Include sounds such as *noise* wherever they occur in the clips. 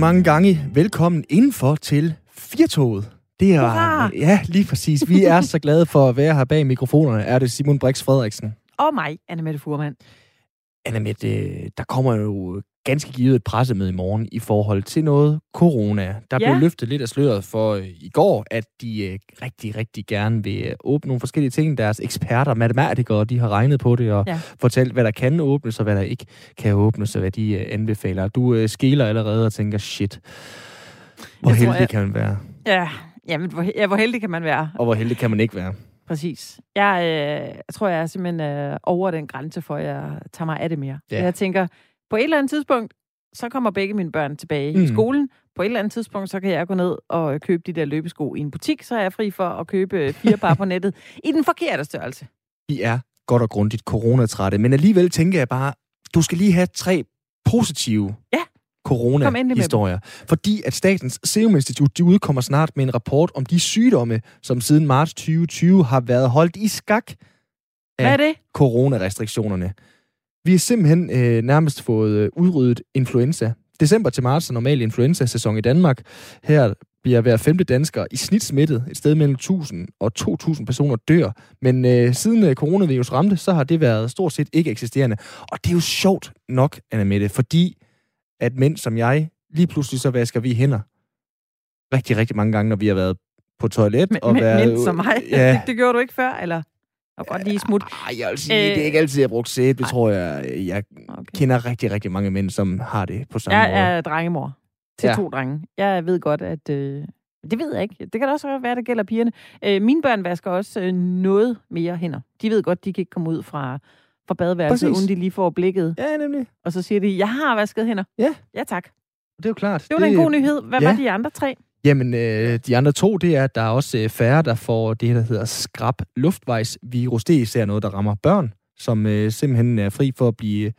mange gange velkommen indenfor til Firtoget. Det er, Hurra! ja, lige præcis. Vi er så glade for at være her bag mikrofonerne. Er det Simon Brix Frederiksen? Og mig, Annemette Furman. Annemette, der kommer jo ganske givet et pressemøde i morgen i forhold til noget corona. Der Ja. blev løftet lidt af sløret for øh, i går, at de øh, rigtig, rigtig gerne vil øh, åbne nogle forskellige ting. Deres eksperter, matematikere, de har regnet på det og Ja. fortalt, hvad der kan åbnes og hvad der ikke kan åbnes, og hvad de øh, anbefaler. Du øh, skæler allerede og tænker, shit, hvor Jeg tror, heldig jeg- kan man være, Ja, jamen, hvor, ja, hvor heldig kan man være. og hvor heldig kan man ikke være. Præcis. Jeg, øh, tror, jeg er simpelthen øh, over den grænse, for at jeg tager mig af det mere. Ja. Jeg tænker, på et eller andet tidspunkt, så kommer begge mine børn tilbage Mm. i skolen. På et eller andet tidspunkt, så kan jeg gå ned og købe de der løbesko i en butik, så er jeg fri for at købe øh, fire par på nettet *laughs* i den forkerte størrelse. Vi er godt og grundigt coronatrætte, men alligevel tænker jeg bare, du skal lige have tre positive Ja. Corona-historier. Fordi at Statens Serum Institut, de udkommer snart med en rapport om de sygdomme, som siden marts 2020 har været holdt i skak Hvad er det? coronarestriktionerne. Vi har simpelthen øh, nærmest fået øh, udryddet influenza. December til marts er normal influenza-sæson i Danmark. Her bliver hver femte dansker i snit smittet. Et sted mellem 1000 og 2000 personer dør. Men øh, siden øh, coronavirus ramte, så har det været stort set ikke eksisterende. Og det er jo sjovt nok, Anna Mette, fordi at mænd som jeg, lige pludselig så vasker vi hænder rigtig, rigtig mange gange, når vi har været på toilet. Men, og men, været, men som mig. Ja, Det, *laughs* det gjorde du ikke før, eller? Og godt lige smut. ej, jeg vil sige, Øh, det er ikke altid, jeg har brugt sæbe. Tror jeg, jeg Okay. kender rigtig, rigtig mange mænd, som har det på samme Jeg måde. er drengemor til Ja. to drenge. Jeg ved godt, at... Øh, det ved jeg ikke. Det kan da også være, det gælder pigerne. Øh, mine børn vasker også øh, noget mere hænder. De ved godt, de kan ikke komme ud fra, fra badeværelset, Præcis. uden de lige får blikket. Ja, nemlig. Og så siger de, jeg har vasket hænder. Ja. Ja, tak. Det er jo klart. Det var det, en god nyhed. Hvad ja. var de andre tre? Jamen, øh, de andre to, det er, at der er også øh, færre, der får det, der hedder skrab luftvejsvirus. Det er især noget, der rammer børn, som øh, simpelthen er fri for at blive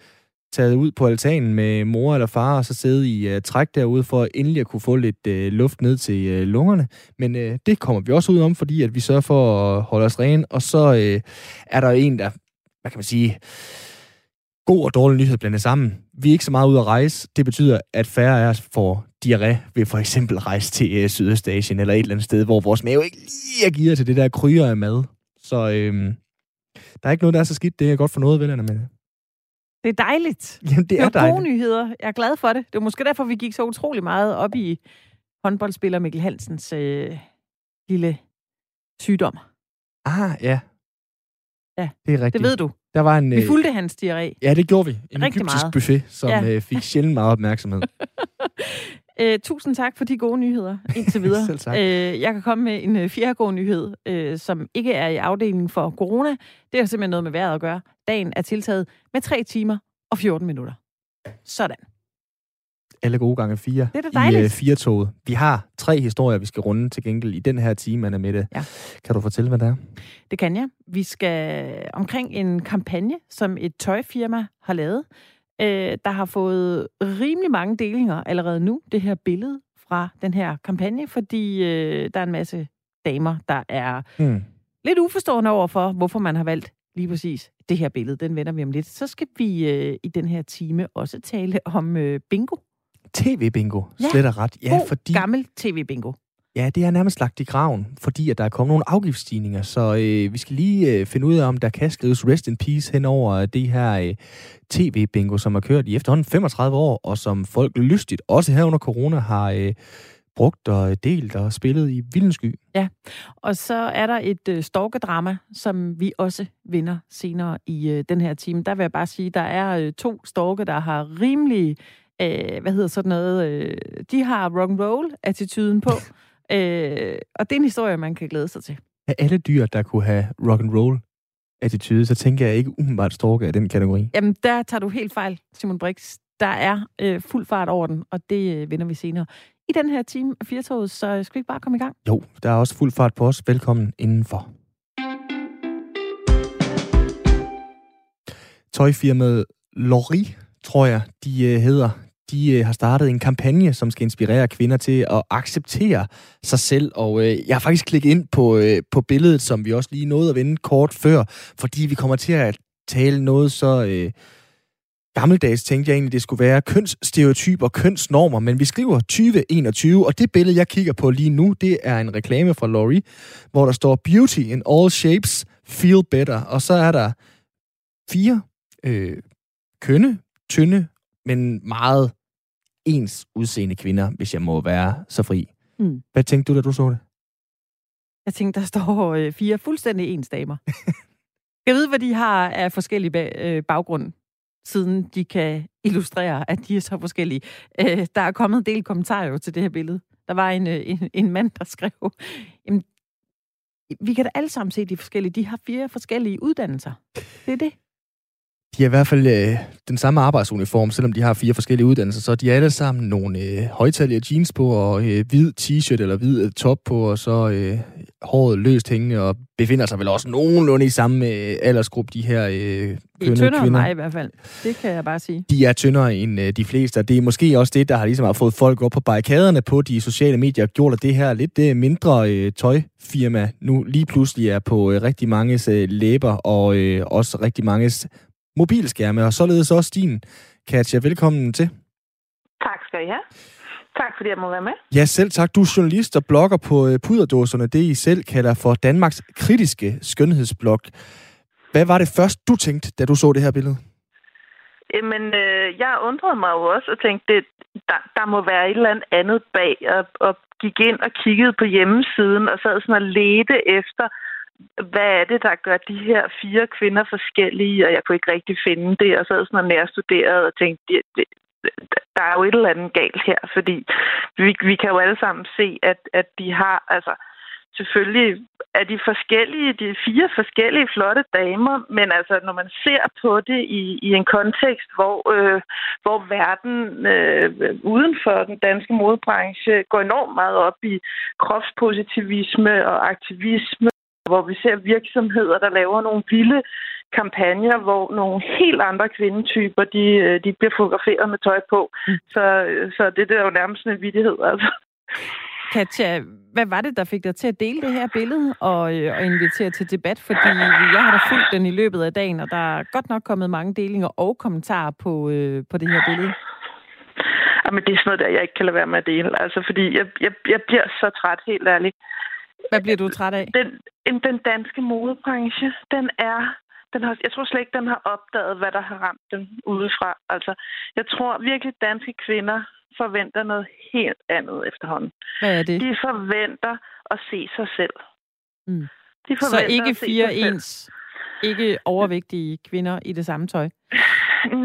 taget ud på altanen med mor eller far, og så sidde i øh, træk derude, for endelig at kunne få lidt øh, luft ned til øh, lungerne. Men øh, det kommer vi også ud om, fordi at vi sørger for at holde os rene. Og så øh, er der en, der, hvad kan man sige, god og dårlig nyhed blandet sammen. Vi er ikke så meget ude at rejse. Det betyder, at færre af os får diarré ved for eksempel rejse til øh, Sydøstasien eller et eller andet sted, hvor vores mave ikke lige er gearet til det der kryer af mad. Så øhm, der er ikke noget, der er så skidt. Det er godt for noget, vennerne med. Det er dejligt. Jamen, det Det er er gode dejligt. nyheder. Jeg er glad for det. Det var måske derfor, vi gik så utrolig meget op i håndboldspiller Mikkel Hansens øh, lille sygdom. Ah, ja. Ja, det er rigtigt. Det ved du. Der var en, Vi øh, fulgte hans diarré. Ja, det gjorde vi. En Rigtig egyptisk meget. buffet, som Ja. øh, fik sjældent meget opmærksomhed. *laughs* Øh, tusind tak for de gode nyheder indtil videre. *laughs* Selv tak. Øh, jeg kan komme med en øh, fjerde god nyhed, øh, som ikke er i afdelingen for corona. Det har simpelthen noget med vejret at gøre. Dagen er tiltaget med 3 timer og 14 minutter. Sådan. Alle gode gange fire Det er da i dejligt. øh, fire-toget. Vi har tre historier, vi skal runde til gengæld i den her time, Anna Mette. Ja. Kan du fortælle, hvad det er? Det kan jeg. Vi skal omkring en kampagne, som et tøjfirma har lavet. Øh, der har fået rimelig mange delinger allerede nu, det her billede fra den her kampagne, fordi øh, der er en masse damer, der er Hmm. lidt uforstående over for, hvorfor man har valgt lige præcis det her billede. Den vender vi om lidt. Så skal vi øh, i den her time også tale om øh, bingo. TV-bingo, Ja. slet og ret. Ja, God, fordi, gammel tv-bingo. ja, det er nærmest lagt i graven, fordi at der er kommet nogle afgiftsstigninger. Så øh, vi skal lige øh, finde ud af, om der kan skrives rest in peace hen over det her øh, tv-bingo, som har kørt i efterhånden 35 år, og som folk lystigt, også her under corona, har øh, brugt og delt og spillet i vildens sky. Og så er der et øh, storkedrama, som vi også vinder senere i øh, den her time. Der vil jeg bare sige, der er øh, to storke, der har rimelig, øh, hvad hedder sådan noget, øh, de har rock and roll attituden på. *laughs* øh, og det er en historie, man kan glæde sig til. Af alle dyr, der kunne have rock and roll attitude, så tænker jeg ikke umiddelbart storke af den kategori. Jamen, der tager du helt fejl, Simon Brix. Der er øh, fuld fart over den, og det øh, vinder vi senere. I den her time af Firtoget, så skal vi ikke bare komme i gang? Jo, der er også fuld fart på os. Velkommen indenfor. Tøjfirmaet Lori, tror jeg, de øh, hedder. De øh, har startet en kampagne, som skal inspirere kvinder til at acceptere sig selv. Og øh, jeg har faktisk klikket ind på, øh, på billedet, som vi også lige nåede at vende kort før, fordi vi kommer til at tale noget så... Øh, gammeldags tænkte jeg egentlig, det skulle være kønsstereotyper, kønsnormer, men vi skriver 2021, og det billede, jeg kigger på lige nu, det er en reklame fra Lori, hvor der står Beauty in all shapes, feel better, og så er der fire øh, kønne, tynde, men meget ens udseende kvinder, hvis jeg må være så fri. Mm. Hvad tænkte du, da du så det? Jeg tænkte, der står øh, fire fuldstændig ens damer. *laughs* jeg ved, hvad de har af forskellige bag, øh, baggrund, siden de kan illustrere, at de er så forskellige. Øh, der er kommet en del kommentarer jo til det her billede. Der var en, øh, en, en mand, der skrev, jamen, vi kan da alle sammen se de forskellige. De har fire forskellige uddannelser. Det er det. De har i hvert fald øh, den samme arbejdsuniform, selvom de har fire forskellige uddannelser, så de er alle sammen nogle øh, højtalige jeans på, og øh, hvid t-shirt eller hvid øh, top på, og så øh, håret løst hængende, og befinder sig vel også nogenlunde i samme øh, aldersgruppe, de her øh, kønnede kvinder. tyndere mig i hvert fald. Det kan jeg bare sige. De er tyndere end øh, de fleste, og det er måske også det, der har ligesom har fået folk op på barrikaderne på de sociale medier, gjort at det her lidt øh, mindre øh, tøjfirma nu lige pludselig er på øh, rigtig mange øh, læber, og øh, også rigtig mange mobilskærme, og således også din, Katja. Velkommen til. Tak skal I have. Tak fordi jeg må være med. Ja, selv tak. Du er journalist og blogger på øh, Puderdåserne, det I selv kalder for Danmarks kritiske skønhedsblog. Hvad var det først, du tænkte, da du så det her billede? Jamen, øh, jeg undrede mig jo også og tænkte, det, der, der må være et eller andet bag, og, og gik ind og kiggede på hjemmesiden og sad sådan og ledte efter, hvad er det, der gør de her fire kvinder forskellige, og jeg kunne ikke rigtig finde det, og så sådan sådan nærstuderet og tænkte, det, det, der er jo et eller andet galt her, fordi vi, vi kan jo alle sammen se, at, at de har, altså selvfølgelig er de forskellige, de fire forskellige flotte damer, men altså når man ser på det i, i en kontekst, hvor, øh, hvor verden øh, uden for den danske modebranche går enormt meget op i kropspositivisme og aktivisme hvor vi ser virksomheder, der laver nogle vilde kampagner, hvor nogle helt andre kvindetyper, de, øh, de bliver fotograferet med tøj på. Mm. Så, så det, det er jo nærmest en vidighed, altså. Katja, hvad var det, der fik dig til at dele det her billede og, øh, og invitere til debat? Fordi jeg har da fulgt den i løbet af dagen, og der er godt nok kommet mange delinger og kommentarer på, øh, på det her billede. Jamen, det er sådan noget, der jeg ikke kan lade være med at dele. Altså, fordi jeg, jeg, jeg bliver så træt, helt ærligt. Hvad bliver du træt af? Den, den danske modebranche, den er... Den har, jeg tror slet ikke, den har opdaget, hvad der har ramt den udefra. Altså, jeg tror virkelig, danske kvinder forventer noget helt andet efterhånden. Hvad er det? De forventer at se sig selv. Mm. De Så ikke fire ens, ikke overvægtige kvinder i det samme tøj? *laughs*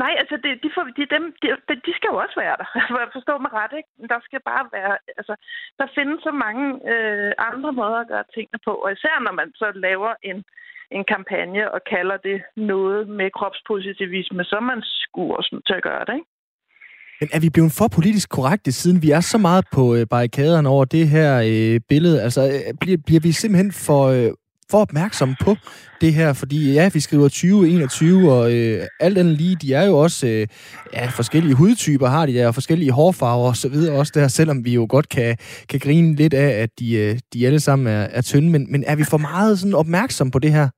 Nej, altså det, de, får, de, dem, de, de skal jo også være der. *laughs* Forstå mig ret, ikke? Der skal bare være... Altså, der findes så mange øh, andre måder at gøre tingene på, og især når man så laver en, en kampagne og kalder det noget med kropspositivisme, så er man sgu også til at gøre det, ikke? Men er vi blevet for politisk korrekte, siden vi er så meget på øh, barrikaderne over det her øh, billede? Altså, øh, bliver, bliver vi simpelthen for, øh, for opmærksom på det her, fordi ja, vi skriver 2021, og øh, alt andet lige, de er jo også øh, ja, forskellige hudtyper, har de der, og forskellige hårfarver og så videre også der, selvom vi jo godt kan, kan grine lidt af, at de, øh, de alle sammen er, er tynde, men, men er vi for meget sådan opmærksom på det her?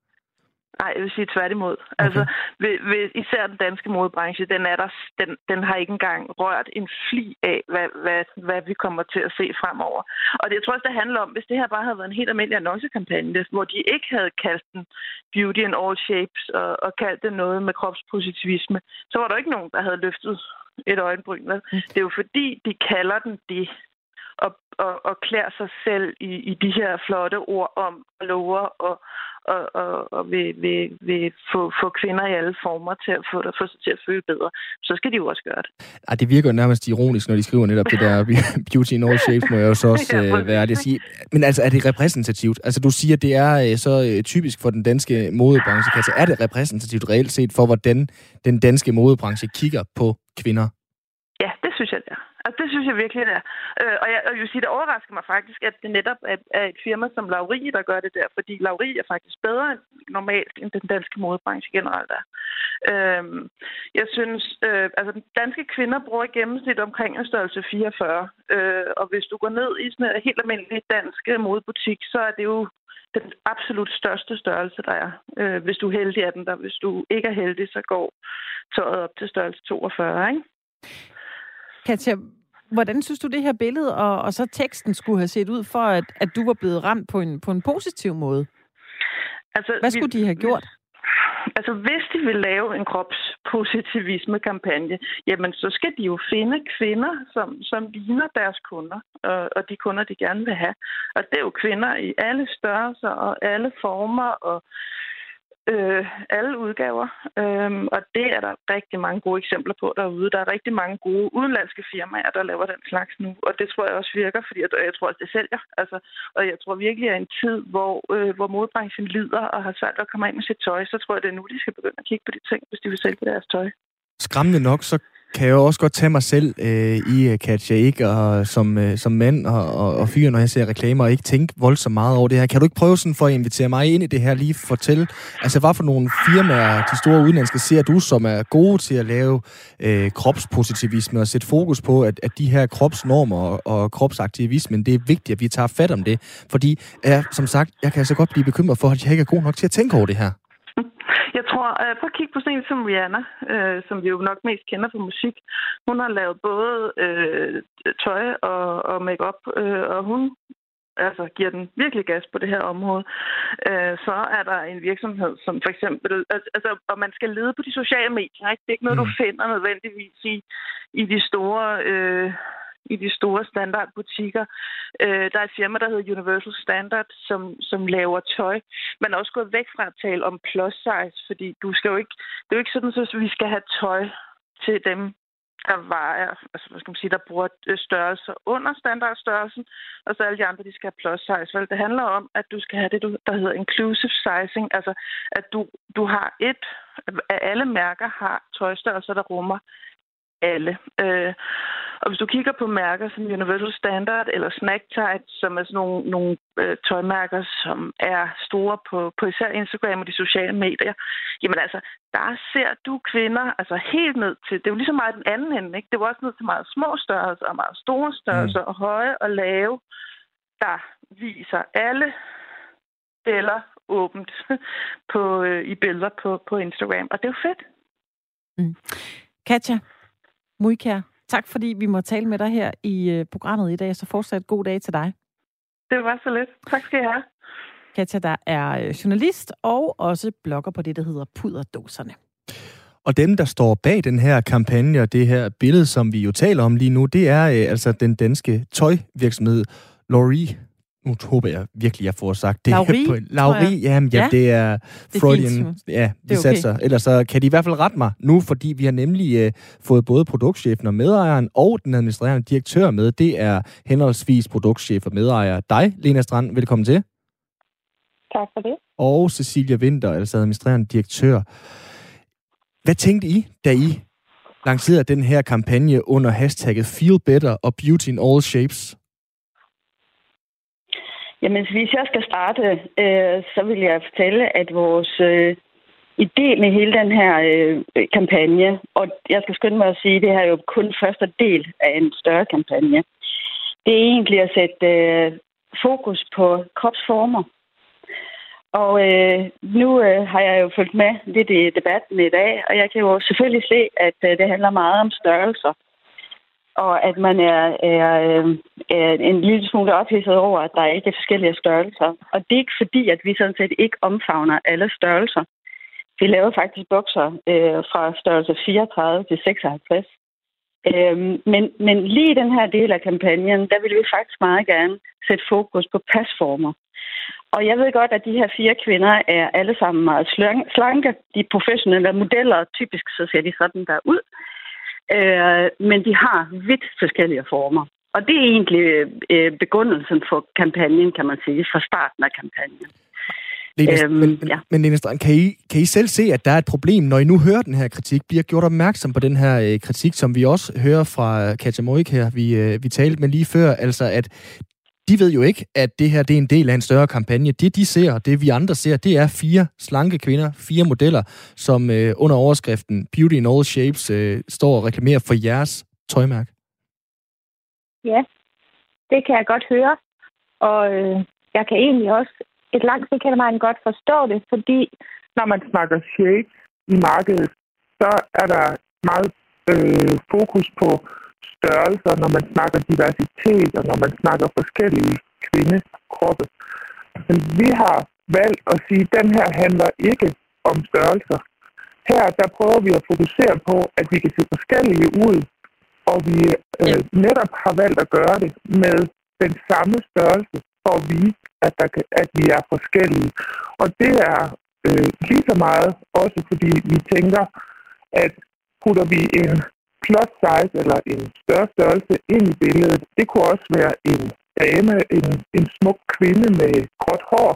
Nej, jeg vil sige tværtimod. Okay. Altså, ved, ved, især den danske modebranche, den, er der, den, den har ikke engang rørt en fli af, hvad, hvad, hvad vi kommer til at se fremover. Og det jeg tror også, det handler om, hvis det her bare havde været en helt almindelig annoncekampagne, hvor de ikke havde kaldt den Beauty in all shapes og, og kaldt det noget med kropspositivisme, så var der ikke nogen, der havde løftet et øjenbryn. Mm. Det er jo fordi, de kalder den det, og, og, og klæder sig selv i, i de her flotte ord om lover og, og, og, og vil, vil, vil få, få kvinder i alle former til at få, få sig til at føle bedre, så skal de jo også gøre det. Ej, det virker nærmest ironisk, når de skriver netop det der *laughs* beauty in all shapes, må jeg jo så også *laughs* ja, øh, være det at sige. Men altså, er det repræsentativt? Altså, du siger, at det er øh, så øh, typisk for den danske modebranche. Altså, er det repræsentativt reelt set for, hvordan den danske modebranche kigger på kvinder? Ja, det synes jeg, det er. Og det synes jeg virkelig, det er. Øh, og, jeg, og jeg vil sige, det overrasker mig faktisk, at det netop er, er et firma som Lauri, der gør det der, fordi Lauri er faktisk bedre end normalt, end den danske modebranche generelt er. Øh, jeg synes, øh, altså danske kvinder bruger i gennemsnit omkring en størrelse 44, øh, og hvis du går ned i sådan en helt almindelig dansk modebutik, så er det jo den absolut største størrelse, der er. Øh, hvis du er heldig, er den der. Hvis du ikke er heldig, så går tøjet op til størrelse 42, ikke? Katja, hvordan synes du, det her billede og, og så teksten skulle have set ud for, at, at du var blevet ramt på en, på en positiv måde? Altså, Hvad skulle vi, de have gjort? Altså, hvis de vil lave en kropspositivisme-kampagne, jamen, så skal de jo finde kvinder, som, som ligner deres kunder, og, og de kunder, de gerne vil have. Og det er jo kvinder i alle størrelser og alle former, og øh, alle udgaver, øh, og det er der rigtig mange gode eksempler på derude. Der er rigtig mange gode udenlandske firmaer, der laver den slags nu, og det tror jeg også virker, fordi jeg, jeg tror også, det sælger. Altså, og jeg tror virkelig, at en tid, hvor, øh, hvor modbranchen lider og har svært at komme ind med sit tøj, så tror jeg, det er nu, de skal begynde at kigge på de ting, hvis de vil sælge deres tøj. Skræmmende nok, så kan jeg også godt tage mig selv øh, i, øh, Katja, ikke? Og, som, øh, som mand og, og, og fyr, når jeg ser reklamer, og ikke tænke voldsomt meget over det her. Kan du ikke prøve sådan for at invitere mig ind i det her, lige fortælle, altså hvad for nogle firmaer, de store udenlandske, ser du, som er gode til at lave øh, kropspositivisme og sætte fokus på, at, at de her kropsnormer og, og kropsaktivismen, det er vigtigt, at vi tager fat om det. Fordi, ja, som sagt, jeg kan altså godt blive bekymret for, at jeg ikke er god nok til at tænke over det her. Jeg tror, uh, prøv at kigge på sådan en som Rihanna, uh, som vi jo nok mest kender fra musik. Hun har lavet både uh, tøj og, og makeup, uh, og hun altså giver den virkelig gas på det her område, øh, så er der en virksomhed, som for eksempel, altså, og man skal lede på de sociale medier, ikke? Det er ikke noget, mm. du finder nødvendigvis i, i de store øh, i de store standardbutikker. Øh, der er et firma, der hedder Universal Standard, som, som laver tøj. Man er også gået væk fra at tale om plus size, fordi du skal jo ikke, det er jo ikke sådan, at vi skal have tøj til dem, der vejer, altså hvad skal man sige, der bruger øh, størrelser under standardstørrelsen, og så alle de andre, de skal have plus size. Vel, det handler om, at du skal have det, der hedder inclusive sizing, altså at du, du har et, at alle mærker har tøjstørrelser, der rummer alle. Øh, og hvis du kigger på mærker som Universal Standard eller Snack Tight, som er sådan nogle, nogle øh, tøjmærker, som er store på, på især Instagram og de sociale medier, jamen altså, der ser du kvinder altså helt ned til, det er jo lige så meget den anden ende, ikke? Det var også ned til meget små størrelser og meget store størrelser mm. og høje og lave, der viser alle eller åbent *laughs* på, øh, i billeder på, på Instagram. Og det er jo fedt. Mm. Katja, Mujkær, tak fordi vi må tale med dig her i øh, programmet i dag. Så fortsat god dag til dig. Det var så lidt. Tak skal I have. Katja, der er øh, journalist og også blogger på det, der hedder Puderdåserne. Og dem, der står bag den her kampagne og det her billede, som vi jo taler om lige nu, det er øh, altså den danske tøjvirksomhed Laurie nu håber jeg virkelig, jeg får sagt det. Lauri, på, Lauri, jamen, ja, ja, det er Freudian. Ja, vi okay. satser. Ellers så kan de i hvert fald rette mig nu, fordi vi har nemlig uh, fået både produktchefen og medejeren og den administrerende direktør med. Det er henholdsvis produktchef og medejer dig, Lena Strand. Velkommen til. Tak for det. Og Cecilia Winter, altså administrerende direktør. Hvad tænkte I, da I lancerede den her kampagne under hashtagget Feel Better og Beauty in All Shapes? Jamen, hvis jeg skal starte, øh, så vil jeg fortælle, at vores øh, idé med hele den her øh, kampagne, og jeg skal skynde mig at sige, at det her er jo kun første del af en større kampagne, det er egentlig at sætte øh, fokus på kropsformer. Og øh, nu øh, har jeg jo fulgt med lidt i debatten i dag, og jeg kan jo selvfølgelig se, at øh, det handler meget om størrelser og at man er, er, øh, er en lille smule ophidset over, at der ikke er forskellige størrelser. Og det er ikke fordi, at vi sådan set ikke omfavner alle størrelser. Vi laver faktisk bukser øh, fra størrelse 34 til 56. Øhm, men, men lige i den her del af kampagnen, der vil vi faktisk meget gerne sætte fokus på pasformer. Og jeg ved godt, at de her fire kvinder er alle sammen meget slanke. De professionelle modeller, typisk så ser de sådan der ud. Øh, men de har vidt forskellige former. Og det er egentlig øh, begrundelsen for kampagnen, kan man sige, fra starten af kampagnen. Lene, øhm, men, ja. men Lene Strand, kan I, kan I selv se, at der er et problem, når I nu hører den her kritik? Bliver gjort opmærksom på den her øh, kritik, som vi også hører fra Katja Moik her, vi, øh, vi talte med lige før, altså at de ved jo ikke, at det her det er en del af en større kampagne. Det, de ser, og det vi andre ser, det er fire slanke kvinder, fire modeller, som øh, under overskriften Beauty in All Shapes øh, står og reklamerer for jeres tøjmærke. Ja, det kan jeg godt høre. Og øh, jeg kan egentlig også et langt stykke hen ad vejen godt forstå det, fordi når man snakker shades i markedet, så er der meget øh, fokus på størrelser, når man snakker diversitet, og når man snakker forskellige kvindekroppe. Men vi har valgt at sige, at den her handler ikke om størrelser. Her der prøver vi at fokusere på, at vi kan se forskellige ud, og vi øh, netop har valgt at gøre det med den samme størrelse for at vise, at, der kan, at vi er forskellige. Og det er øh, lige så meget også fordi vi tænker, at putter vi en plus size eller en større størrelse ind i billedet, det kunne også være en dame, en, en smuk kvinde med gråt hår,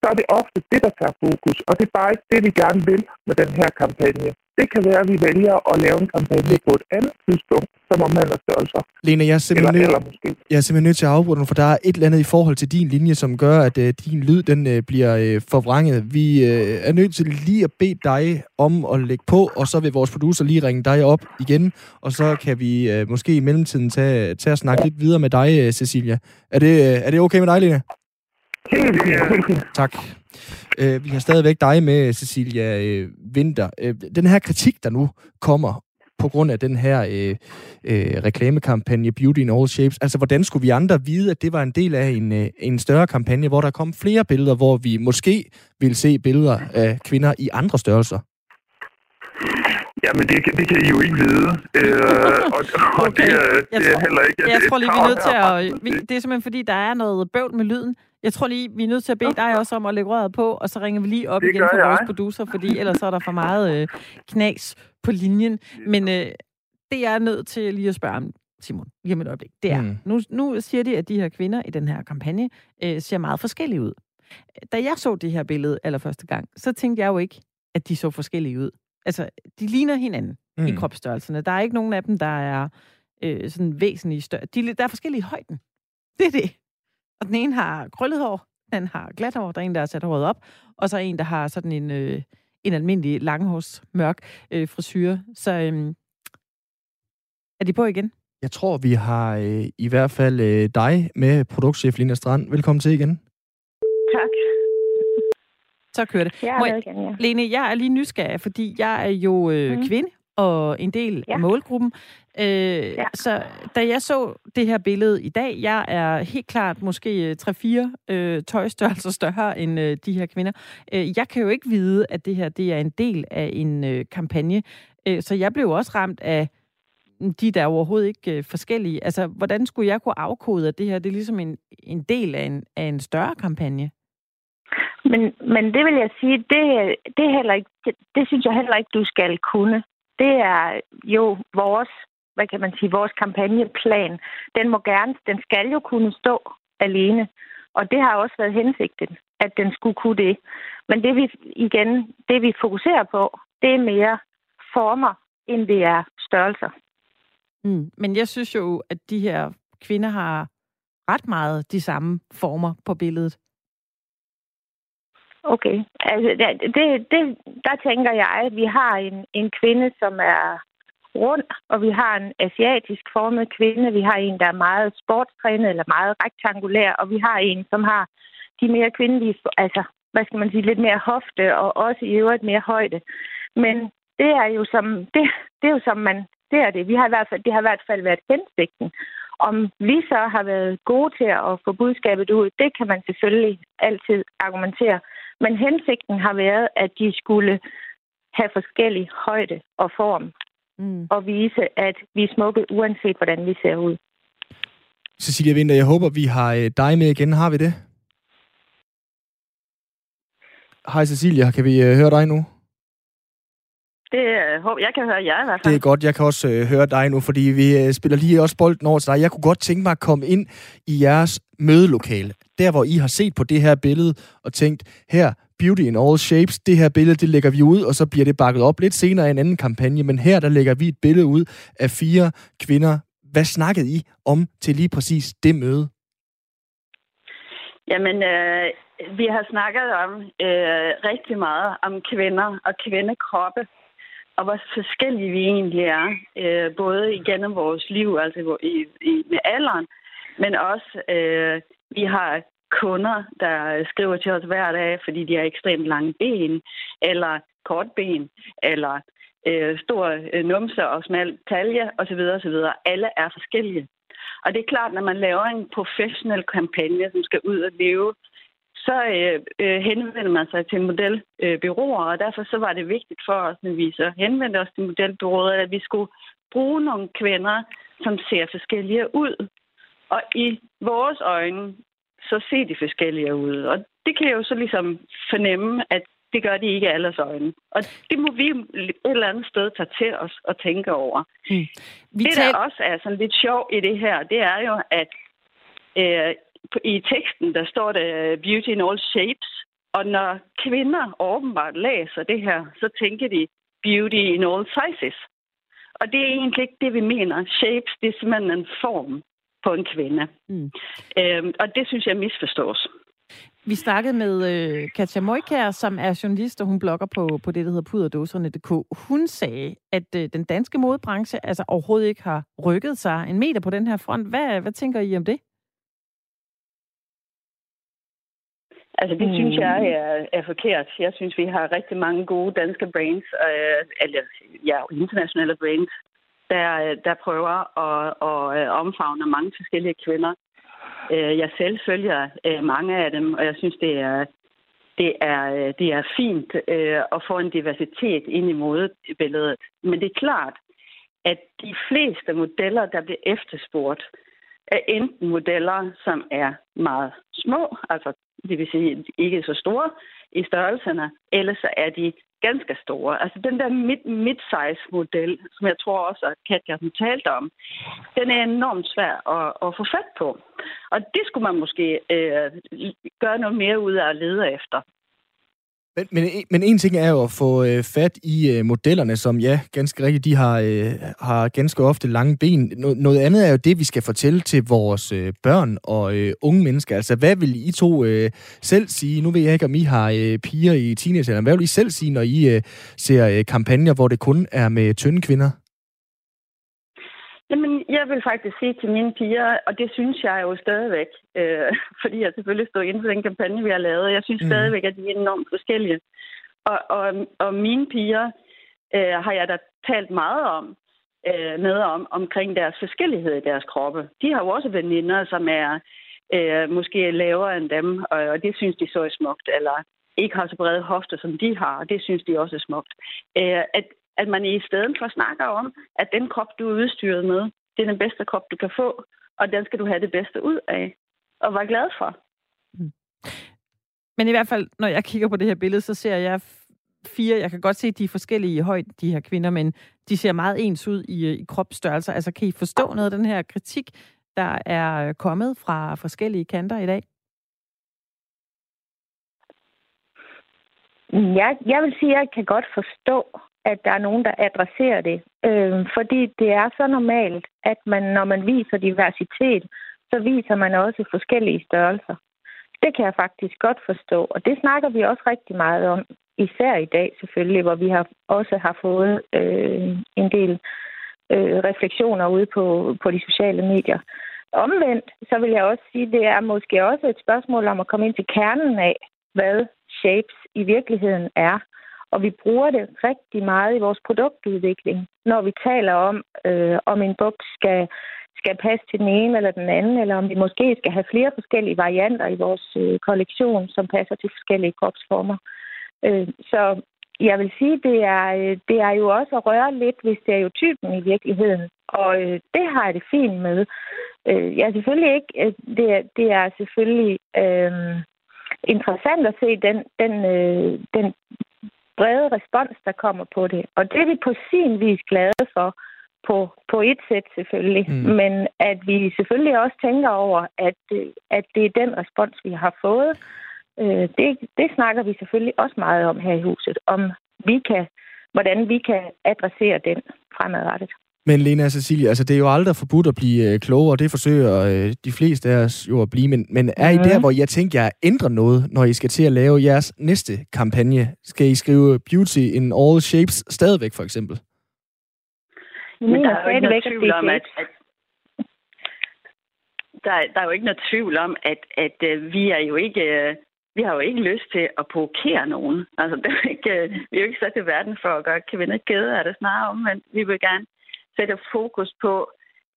så er det ofte det, der tager fokus, og det er bare ikke det, vi gerne vil med den her kampagne. Det kan være, at vi vælger at lave en kampagne på et andet tidspunkt, som omhandler størrelser. Lena, jeg er simpelthen, eller, nød, eller måske. jeg er simpelthen nødt til at afbryde den, for der er et eller andet i forhold til din linje, som gør, at uh, din lyd den uh, bliver uh, forvrænget. Vi uh, er nødt til lige at bede dig om at lægge på, og så vil vores producer lige ringe dig op igen, og så kan vi uh, måske i mellemtiden tage, tage og snakke lidt videre med dig, uh, Cecilia. Er det, uh, er det okay med dig, Lena? Helt fint. Tak. Øh, vi har stadigvæk dig med, Cecilia øh, Vinter. Øh, den her kritik, der nu kommer på grund af den her øh, øh, reklamekampagne Beauty in All Shapes, altså hvordan skulle vi andre vide, at det var en del af en, øh, en større kampagne, hvor der kom flere billeder, hvor vi måske vil se billeder af kvinder i andre størrelser? Jamen, det, det kan I jo ikke vide. Øh, og, og Okay. det, er, Jeg det er tror- heller ikke... Jeg et tror lige, vi er nødt til at... Vi, det er simpelthen, fordi der er noget bøvl med lyden. Jeg tror lige, vi er nødt til at bede dig også om at lægge røret på, og så ringer vi lige op Det igen for jeg. vores producer, fordi ellers så er der for meget øh, knas på linjen. Men øh, det jeg er nødt til lige at spørge om, Simon, lige om et øjeblik, det er, Mm. nu, nu siger de, at de her kvinder i den her kampagne øh, ser meget forskellige ud. Da jeg så det her billede allerførste gang, så tænkte jeg jo ikke, at de så forskellige ud. Altså, de ligner hinanden mm. i kropsstørrelserne. Der er ikke nogen af dem, der er øh, sådan væsentligt større. De, der er forskellige i højden. Det er det. Og den ene har krøllet hår, den har glat hår, der er en, der har sat håret op, og så en, der har sådan en, øh, en almindelig langhårs mørk øh, frisyr. Så øh, er de på igen? Jeg tror, vi har øh, i hvert fald øh, dig med, produktchef Lina Strand. Velkommen til igen. Tak. Så kører det. Jeg er jeg- igen, ja. Lene, jeg er lige nysgerrig, fordi jeg er jo øh, mm. kvinde og en del Ja. af målgruppen. Øh, ja. Så da jeg så det her billede i dag, jeg er helt klart måske øh, 3-4 øh, tøjstørrelser større end øh, de her kvinder. Øh, jeg kan jo ikke vide, at det her det er en del af en øh, kampagne. Øh, så jeg blev også ramt af de der er overhovedet ikke øh, forskellige. Altså, hvordan skulle jeg kunne afkode, at det her det er ligesom en, en del af en, af en større kampagne? Men, men det vil jeg sige, det, det, er heller ikke, det, det synes jeg heller ikke, du skal kunne. Det er jo vores, hvad kan man sige, vores kampagneplan. Den må gerne, den skal jo kunne stå alene. Og det har også været hensigten, at den skulle kunne det. Men det vi, igen, det vi fokuserer på, det er mere former, end det er størrelser. Mm. Men jeg synes jo, at de her kvinder har ret meget de samme former på billedet. Okay. Altså, det, det, der tænker jeg, at vi har en, en kvinde, som er rund, og vi har en asiatisk formet kvinde. Vi har en, der er meget sportstrænet eller meget rektangulær, og vi har en, som har de mere kvindelige, altså, hvad skal man sige, lidt mere hofte, og også i øvrigt mere højde. Men det er jo som, det, det er jo som man, det er det. Vi har i hvert fald, det har i hvert fald været hensigten. Om vi så har været gode til at få budskabet ud, det kan man selvfølgelig altid argumentere. Men hensigten har været, at de skulle have forskellig højde og form Mm. og vise, at vi er smukke, uanset hvordan vi ser ud. Cecilia Vinter, jeg håber, vi har øh, dig med igen. Har vi det? Hej Cecilia, kan vi øh, høre dig nu? Det øh, håber jeg kan høre jer i hvert Det er godt, jeg kan også øh, høre dig nu, fordi vi øh, spiller lige også bolden over til dig. Jeg kunne godt tænke mig at komme ind i jeres mødelokale. Der, hvor I har set på det her billede og tænkt, her, beauty in all shapes, det her billede, det lægger vi ud, og så bliver det bakket op lidt senere i en anden kampagne. Men her, der lægger vi et billede ud af fire kvinder. Hvad snakkede I om til lige præcis det møde? Jamen, øh, vi har snakket om øh, rigtig meget om kvinder og kvindekroppe, og hvor forskellige vi egentlig er, øh, både igennem vores liv, altså hvor- i, i, med alderen, men også, øh, vi har kunder, der skriver til os hver dag, fordi de har ekstremt lange ben, eller kort ben, eller øh, stor øh, numse og smal talje osv. osv. Alle er forskellige. Og det er klart, når man laver en professionel kampagne, som skal ud og leve, så øh, øh, henvender man sig til modelbyråer, øh, og derfor så var det vigtigt for os, når vi så henvendte os til modelbyråer, at vi skulle bruge nogle kvinder, som ser forskellige ud. Og i vores øjne, så ser de forskellige ud. Og det kan jeg jo så ligesom fornemme, at det gør de ikke i alles øjne. Og det må vi et eller andet sted tage til os og tænke over. Hmm. Vi det, der også er sådan lidt sjov i det her, det er jo, at øh, i teksten, der står det beauty in all shapes. Og når kvinder åbenbart læser det her, så tænker de beauty in all sizes. Og det er egentlig ikke det, vi mener. Shapes, det er simpelthen en form på en kvinde. Mm. Øhm, og det synes jeg misforstås. Vi snakkede med øh, Katja Møjkær, som er journalist, og hun blogger på, på det, der hedder puderdåserne.dk. Hun sagde, at øh, den danske modebranche altså overhovedet ikke har rykket sig en meter på den her front. Hvad, hvad tænker I om det? Altså, det mm. synes jeg er, er forkert. Jeg synes, vi har rigtig mange gode danske brands, øh, eller ja, internationale brands, der, der prøver at, at øh, omfavne mange forskellige kvinder. Øh, jeg selv følger øh, mange af dem, og jeg synes, det er, det er, det er fint at få en diversitet ind i modebilledet. Men det er klart, at de fleste modeller, der bliver efterspurgt, er enten modeller, som er meget små, altså det vil sige ikke så store i størrelserne, eller så er de ganske store. Altså den der mid, mid-size model, som jeg tror også, at Katja hun talte om, den er enormt svær at, at få fat på. Og det skulle man måske øh, gøre noget mere ud af at lede efter. Men, men, men en ting er jo at få øh, fat i øh, modellerne, som ja, ganske rigtigt, de har, øh, har ganske ofte lange ben. No, noget andet er jo det, vi skal fortælle til vores øh, børn og øh, unge mennesker. Altså, hvad vil I to øh, selv sige? Nu ved jeg ikke, om I har øh, piger i teenagealderen. Hvad vil I selv sige, når I øh, ser øh, kampagner, hvor det kun er med tynde kvinder? Jamen, jeg vil faktisk sige til mine piger, og det synes jeg jo stadigvæk, øh, *laughs* fordi jeg selvfølgelig står inden for den kampagne, vi har lavet. Jeg synes mm. stadigvæk, at de er enormt forskellige. Og, og, og mine piger øh, har jeg da talt meget om, øh, med om, omkring deres forskellighed i deres kroppe. De har jo også veninder, som er øh, måske lavere end dem, og, og det synes de så er smukt, eller ikke har så brede hofter, som de har, og det synes de også er smukt. Øh, at, at man i stedet for snakker om, at den krop, du er udstyret med, det er den bedste krop, du kan få, og den skal du have det bedste ud af, og være glad for. Mm. Men i hvert fald, når jeg kigger på det her billede, så ser jeg fire, jeg kan godt se, at de er forskellige i højde, de her kvinder, men de ser meget ens ud i, i kropsstørrelser. Altså, kan I forstå noget af den her kritik, der er kommet fra forskellige kanter i dag? Ja, jeg vil sige, at jeg kan godt forstå, at der er nogen, der adresserer det. Øh, fordi det er så normalt, at man, når man viser diversitet, så viser man også forskellige størrelser. Det kan jeg faktisk godt forstå, og det snakker vi også rigtig meget om, især i dag selvfølgelig, hvor vi har også har fået øh, en del øh, refleksioner ude på, på de sociale medier. Omvendt, så vil jeg også sige, det er måske også et spørgsmål om at komme ind til kernen af, hvad shapes i virkeligheden er. Og vi bruger det rigtig meget i vores produktudvikling, når vi taler om, øh, om en buks skal, skal passe til den ene eller den anden, eller om vi måske skal have flere forskellige varianter i vores øh, kollektion, som passer til forskellige kropsformer. Øh, så jeg vil sige, det er, øh, det er jo også at røre lidt ved stereotypen i virkeligheden, og øh, det har jeg det fint med. Øh, jeg er selvfølgelig ikke, øh, det, er, det er selvfølgelig øh, interessant at se den, den, øh, den brede respons, der kommer på det. Og det er vi på sin vis glade for, på, på et sæt selvfølgelig. Mm. Men at vi selvfølgelig også tænker over, at, at det er den respons, vi har fået. Øh, det, det snakker vi selvfølgelig også meget om her i huset, om vi kan, hvordan vi kan adressere den fremadrettet. Men Lena Cecilia, altså det er jo aldrig forbudt at blive øh, klogere, det forsøger øh, de fleste af os jo at blive, men, men er I der, hvor jeg tænker jer at ændre noget, når I skal til at lave jeres næste kampagne? Skal I skrive beauty in all shapes stadigvæk, for eksempel? Men der er jo ikke noget tvivl om, at, at der, der er jo ikke noget tvivl om, at, at uh, vi er jo ikke... Uh, vi har jo ikke lyst til at provokere nogen. Altså, *laughs* det er ikke, uh, vi er jo ikke sat i verden for at gøre kvinder kede af det, snarere om, men vi vil gerne sætte fokus på,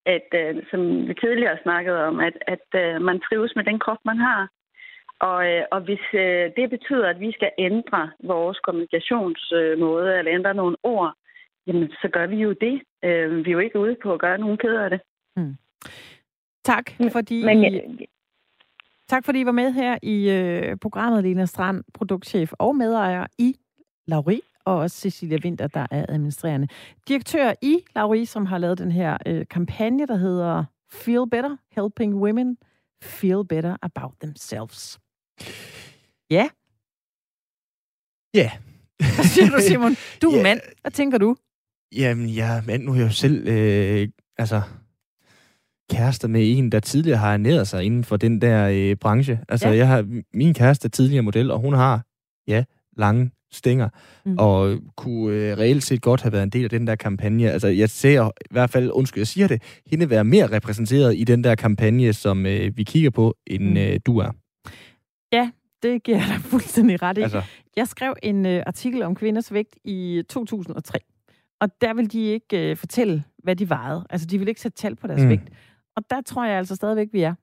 at, uh, som vi tidligere snakkede om, at, at uh, man trives med den krop, man har. Og, uh, og hvis uh, det betyder, at vi skal ændre vores kommunikationsmåde, eller ændre nogle ord, jamen så gør vi jo det. Uh, vi er jo ikke ude på at gøre nogen ked af det. Mm. Tak, fordi... Men, ja, Tak fordi I var med her i øh, programmet, Lena Strand, produktchef og medejer i Lauri, og også Cecilia Winter, der er administrerende direktør i Lauri, som har lavet den her øh, kampagne, der hedder Feel Better, Helping Women Feel Better About Themselves. Ja. Ja. Hvad siger du, Simon? Du er yeah. mand. Hvad tænker du? Jamen, jeg er mand. Nu er jeg jo selv øh, altså, kærester med en, der tidligere har ernæret sig inden for den der øh, branche. Altså, ja. jeg har min kæreste er tidligere model, og hun har, ja, lange stænger, mm. og kunne øh, reelt set godt have været en del af den der kampagne. Altså, jeg ser i hvert fald, undskyld, jeg siger det, hende være mere repræsenteret i den der kampagne, som øh, vi kigger på, end mm. øh, du er. Ja, det giver jeg dig *laughs* fuldstændig ret i. Altså. Jeg skrev en øh, artikel om kvinders vægt i 2003, og der vil de ikke øh, fortælle, hvad de vejede. Altså, de vil ikke sætte tal på deres mm. vægt. Og der tror jeg altså stadigvæk, vi er.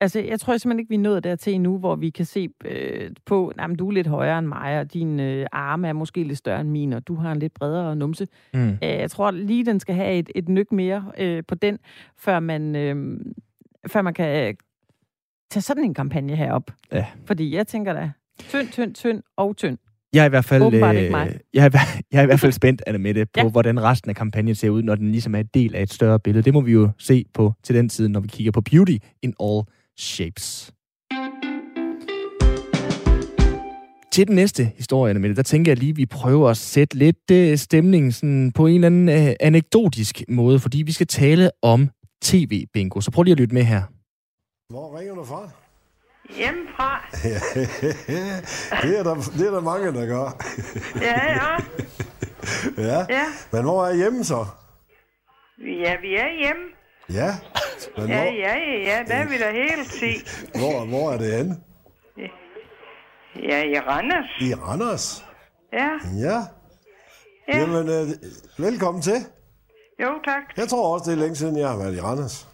Altså, jeg tror simpelthen ikke, vi er nået dertil endnu, hvor vi kan se øh, på, at du er lidt højere end mig, og din øh, arme er måske lidt større end min, og du har en lidt bredere numse. Mm. Øh, jeg tror lige, den skal have et, et nyk mere øh, på den, før man, øh, før man kan tage sådan en kampagne herop. Ja. Fordi jeg tænker da, tynd, tynd, tynd og tynd. Jeg er i hvert fald, øh, jeg, er, jeg er i hvert fald spændt, Anna Mette, på ja. hvordan resten af kampagnen ser ud, når den ligesom er et del af et større billede. Det må vi jo se på til den tid, når vi kigger på Beauty in All Shapes. Til den næste historie, Anna Mette, der tænker jeg lige, at vi prøver at sætte lidt uh, stemning sådan på en eller anden uh, anekdotisk måde, fordi vi skal tale om tv-bingo. Så prøv lige at lytte med her. Hvor ringer du fra? Hjemmefra. *laughs* det, er der, det er der mange, der gør. ja, ja. *laughs* ja. ja. Men hvor er hjemme så? Ja, vi er hjemme. Ja. Men ja, ja, ja, der er vi da helt se. Hvor, hvor er det henne? Ja, i Randers. I Randers? Ja. Ja. ja. Jamen, øh, velkommen til. Jo, tak. Jeg tror også, det er længe siden, jeg har været i Randers.